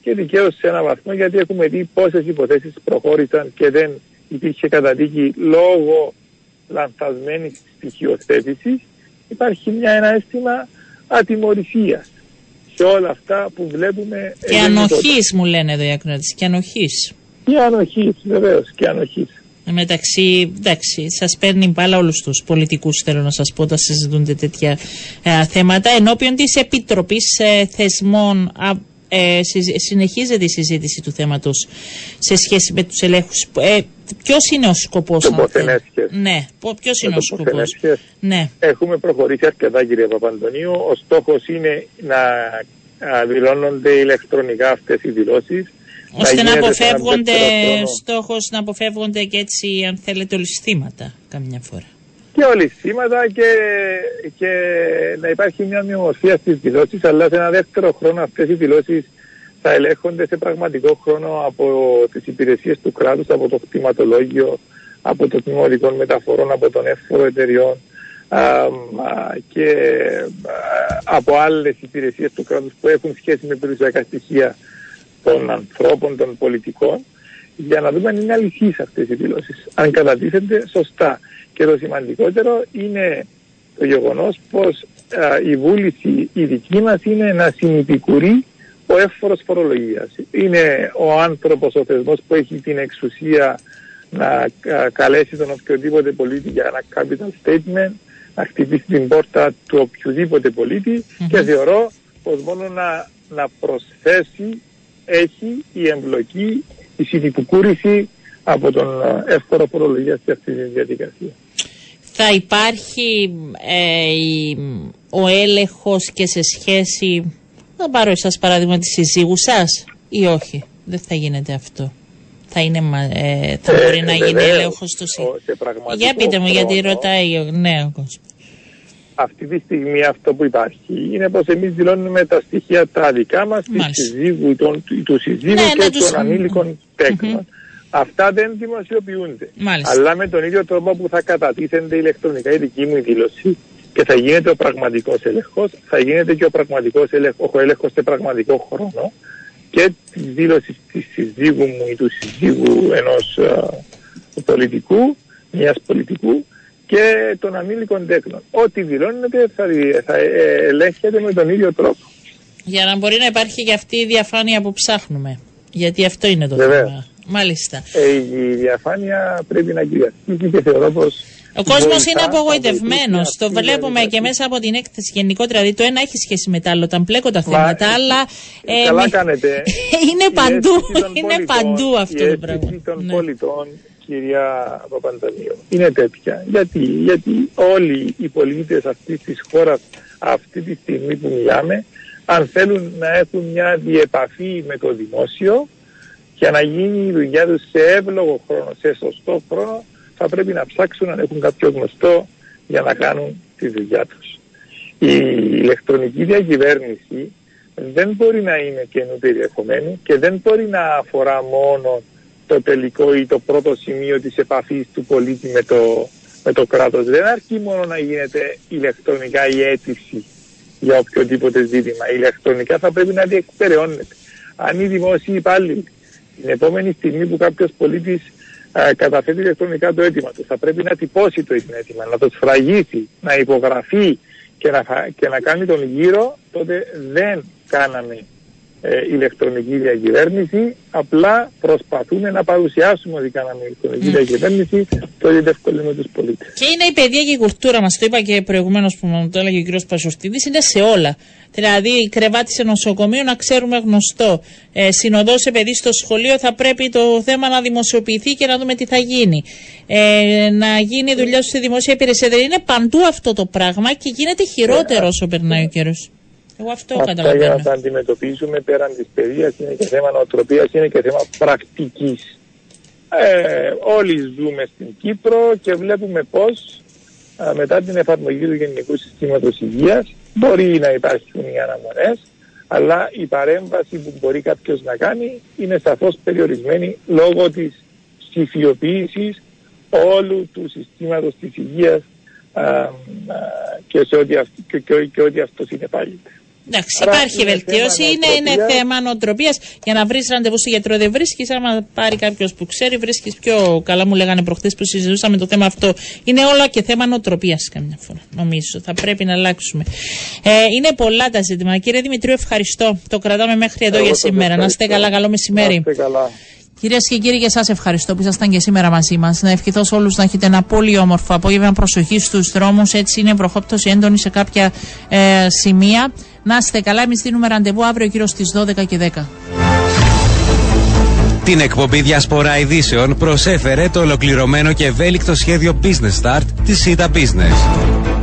και δικαίως σε ένα βαθμό γιατί έχουμε δει πόσες υποθέσεις προχώρησαν και δεν υπήρχε καταδίκη λόγω λανθασμένης στοιχειοθέτησης. Υπάρχει μια, ένα αίσθημα ατιμορρησίας σε όλα αυτά που βλέπουμε. Και ανοχής μου λένε εδώ οι ακροατές. Και ανοχής. Και ανοχής, βεβαίως, και ανοχής. Μεταξύ, εντάξει, σας παίρνει μπάλα όλους τους πολιτικούς, θέλω να σας πω, όταν συζητούνται τέτοια ε, θέματα. Ενώπιον της Επιτροπής ε, Θεσμών ε, συνεχίζεται η συζήτηση του θέματος σε σχέση με τους ελέγχους. Ε, ποιος είναι ο σκοπός Ναι, ποιος είναι ο σκοπός; Ναι. Έχουμε προχωρήσει αρκετά κύριε Παπαντονίου. Ο στόχος είναι να δηλώνονται ηλεκτρονικά αυτές οι δηλώσεις. Ώστε να, αποφεύγονται, στόχος να αποφεύγονται και έτσι αν θέλετε ολισθήματα καμιά φορά και ολισθήματα και, και να υπάρχει μια μειομορφία στις δηλώσεις αλλά σε ένα δεύτερο χρόνο αυτές οι δηλώσεις θα ελέγχονται σε πραγματικό χρόνο από τις υπηρεσίες του κράτους, από το κτηματολόγιο, από το τμήμα μεταφορών, από τον εύφορο εταιριών και από άλλες υπηρεσίες του κράτους που έχουν σχέση με περιουσιακά στοιχεία των ανθρώπων, των πολιτικών για να δούμε αν είναι αληθείς αυτές οι δηλώσεις, αν κατατίθενται σωστά. Και το σημαντικότερο είναι το γεγονός πως η βούληση η δική μας είναι να συνυπικουρεί ο εύφορος φορολογίας. Είναι ο άνθρωπος, ο θεσμός που έχει την εξουσία να καλέσει τον οποιοδήποτε πολίτη για ένα capital statement, να χτυπήσει την πόρτα του οποιοδήποτε και θεωρώ πως μόνο να, να προσθέσει έχει η εμπλοκή, η συνυπικούρηση από τον εύφορο φορολογία σε αυτής της διαδικασίας θα υπάρχει ε, ο έλεγχος και σε σχέση, θα πάρω εσάς παράδειγμα τη συζύγου σας ή όχι, δεν θα γίνεται αυτό. Θα, είναι, ε, θα ε, μπορεί να γίνει έλεγχος στο σύντομο. Για πείτε μου, γιατί ρωτάει ο ναι, Αυτή τη στιγμή αυτό που υπάρχει είναι πως εμείς δηλώνουμε τα στοιχεία τα δικά μας, του συζύγου, του συζύγου ναι, και των ανήλικων Αυτά δεν δημοσιοποιούνται. Αλλά με τον ίδιο τρόπο που θα κατατίθενται ηλεκτρονικά η δική μου δήλωση και θα γίνεται ο πραγματικός έλεγχος, θα γίνεται και ο πραγματικός έλεγχος, ο έλεγχος σε πραγματικό χρόνο και τη δήλωση της συζύγου μου ή του συζύγου ενός πολιτικού, μιας πολιτικού και των ανήλικων τέκνων. Ό,τι δηλώνεται θα, θα ε, ελέγχεται με τον ίδιο τρόπο. Για να μπορεί να υπάρχει και αυτή η διαφάνεια που ψάχνουμε. Γιατί αυτό είναι το θέμα. Μάλιστα. Ε, η διαφάνεια πρέπει να κυριαρχήσει και θεωρώ πως Ο κόσμος βοηθά, είναι θα απογοητευμένος. βοηθήσει Το αυτή η βλέπουμε και διαδικασία. μέσα από την έκθεση γενικότερα. Δηλαδή, το ένα έχει σχέση με το άλλο. Όταν πλέκω τα Μα, θέματα, αλλά. ε, Καλά με- κάνετε. [LAUGHS] είναι Η παντού. αίσθηση των [LAUGHS] Είναι πολιτών- παντού αυτό η το αίσθηση πράγμα. των Ναι. πολιτών, κυρία Παπαντανίου, είναι τέτοια. Γιατί, γιατί όλοι οι πολίτες αυτής της χώρας αυτή τη στιγμή που μιλάμε, αν θέλουν να έχουν μια διεπαφή με το δημόσιο για να γίνει η δουλειά τους σε εύλογο χρόνο, σε σωστό χρόνο, θα πρέπει να ψάξουν αν έχουν κάποιο γνωστό για να κάνουν τη δουλειά τους. Η ηλεκτρονική διακυβέρνηση δεν μπορεί να είναι καινού περιεχομένου και δεν μπορεί να αφορά μόνο το τελικό ή το πρώτο σημείο της επαφής του πολίτη με το, με το κράτος. Δεν αρκεί μόνο να γίνεται ηλεκτρονικά η αίτηση για οποιοδήποτε ζήτημα. Ηλεκτρονικά θα πρέπει να διεκπεραιώνεται. Αν οι δημόσιοι υπάλληλοι την επόμενη στιγμή που κάποιος πολίτης ε, καταθέτει ηλεκτρονικά το αίτημα του θα πρέπει να τυπώσει το αίτημα, να το σφραγίσει, να υπογραφεί και να, φα- και να κάνει τον γύρο, τότε δεν κάναμε ε, ηλεκτρονική διακυβέρνηση, απλά προσπαθούμε να παρουσιάσουμε ότι κάναμε ηλεκτρονική διακυβέρνηση, το διευκολύνουμε τους πολίτες. Και είναι η παιδεία και η κουλτούρα μας. Το είπα και προηγουμένως που μου το έλεγε ο κ. Πασοστίδης. Είναι σε όλα. Δηλαδή, κρεβάτι σε νοσοκομείο να ξέρουμε γνωστό. Ε, Συνοδός σε παιδί στο σχολείο θα πρέπει το θέμα να δημοσιοποιηθεί και να δούμε τι θα γίνει. Ε, να γίνει η δουλειά σου στη δημόσια υπηρεσία. Δηλαδή, είναι παντού αυτό το πράγμα και γίνεται χειρότερο όσο περνάει ο καιρός. Εγώ αυτό Αυτά για καταλαβαίνω. να τα αντιμετωπίζουμε πέραν της παιδείας είναι και θέμα νοοτροπίας, είναι και θέμα πρακτικής. Ε, όλοι ζούμε στην Κύπρο και βλέπουμε πώς α, μετά την εφαρμογή του Γενικού Συστήματος Υγείας μπορεί να υπάρχουν οι αναμονές αλλά η παρέμβαση που μπορεί κάποιος να κάνει είναι σαφώς περιορισμένη λόγω της ψηφιοποίησης όλου του συστήματος της υγείας α, α, και, σε ό,τι αυ- και, και, και ό,τι αυτός συνεπάγεται. Εντάξει, Άρα υπάρχει είναι βελτίωση. θέμα Είναι, είναι νοοτροπίας. θέμα νοοτροπίας. Για να βρεις ραντεβού στο γιατρό δεν βρίσκεις. Άμα πάρει κάποιος που ξέρει, βρίσκεις πιο καλά. Μου λέγανε προχθές που συζητούσαμε το θέμα αυτό. Είναι όλα και θέμα νοοτροπίας καμιά φορά. Νομίζω. Θα πρέπει να αλλάξουμε. Ε, είναι πολλά τα ζητήματα. Κύριε Δημητρίου, ευχαριστώ. Το κρατάμε μέχρι εδώ Εγώ για σας σήμερα. Να είστε ευχαριστώ. καλά. Καλό μεσημέρι. Να είστε καλά. Κυρίες και κύριοι, και εσά ευχαριστώ που ήσασταν και σήμερα μαζί μας. Να ευχηθώ σε όλους να έχετε ένα πολύ όμορφο απόγευμα. Προσοχή στους δρόμους. Έτσι είναι προχόπτωση έντονη σε κάποια ε, σημεία. Να είστε καλά. Εμείς δίνουμε ραντεβού αύριο γύρω στις 12 και 10. Την εκπομπή Διασπορά Ειδήσεων προσέφερε το ολοκληρωμένο και ευέλικτο σχέδιο Business Start της Sita Business.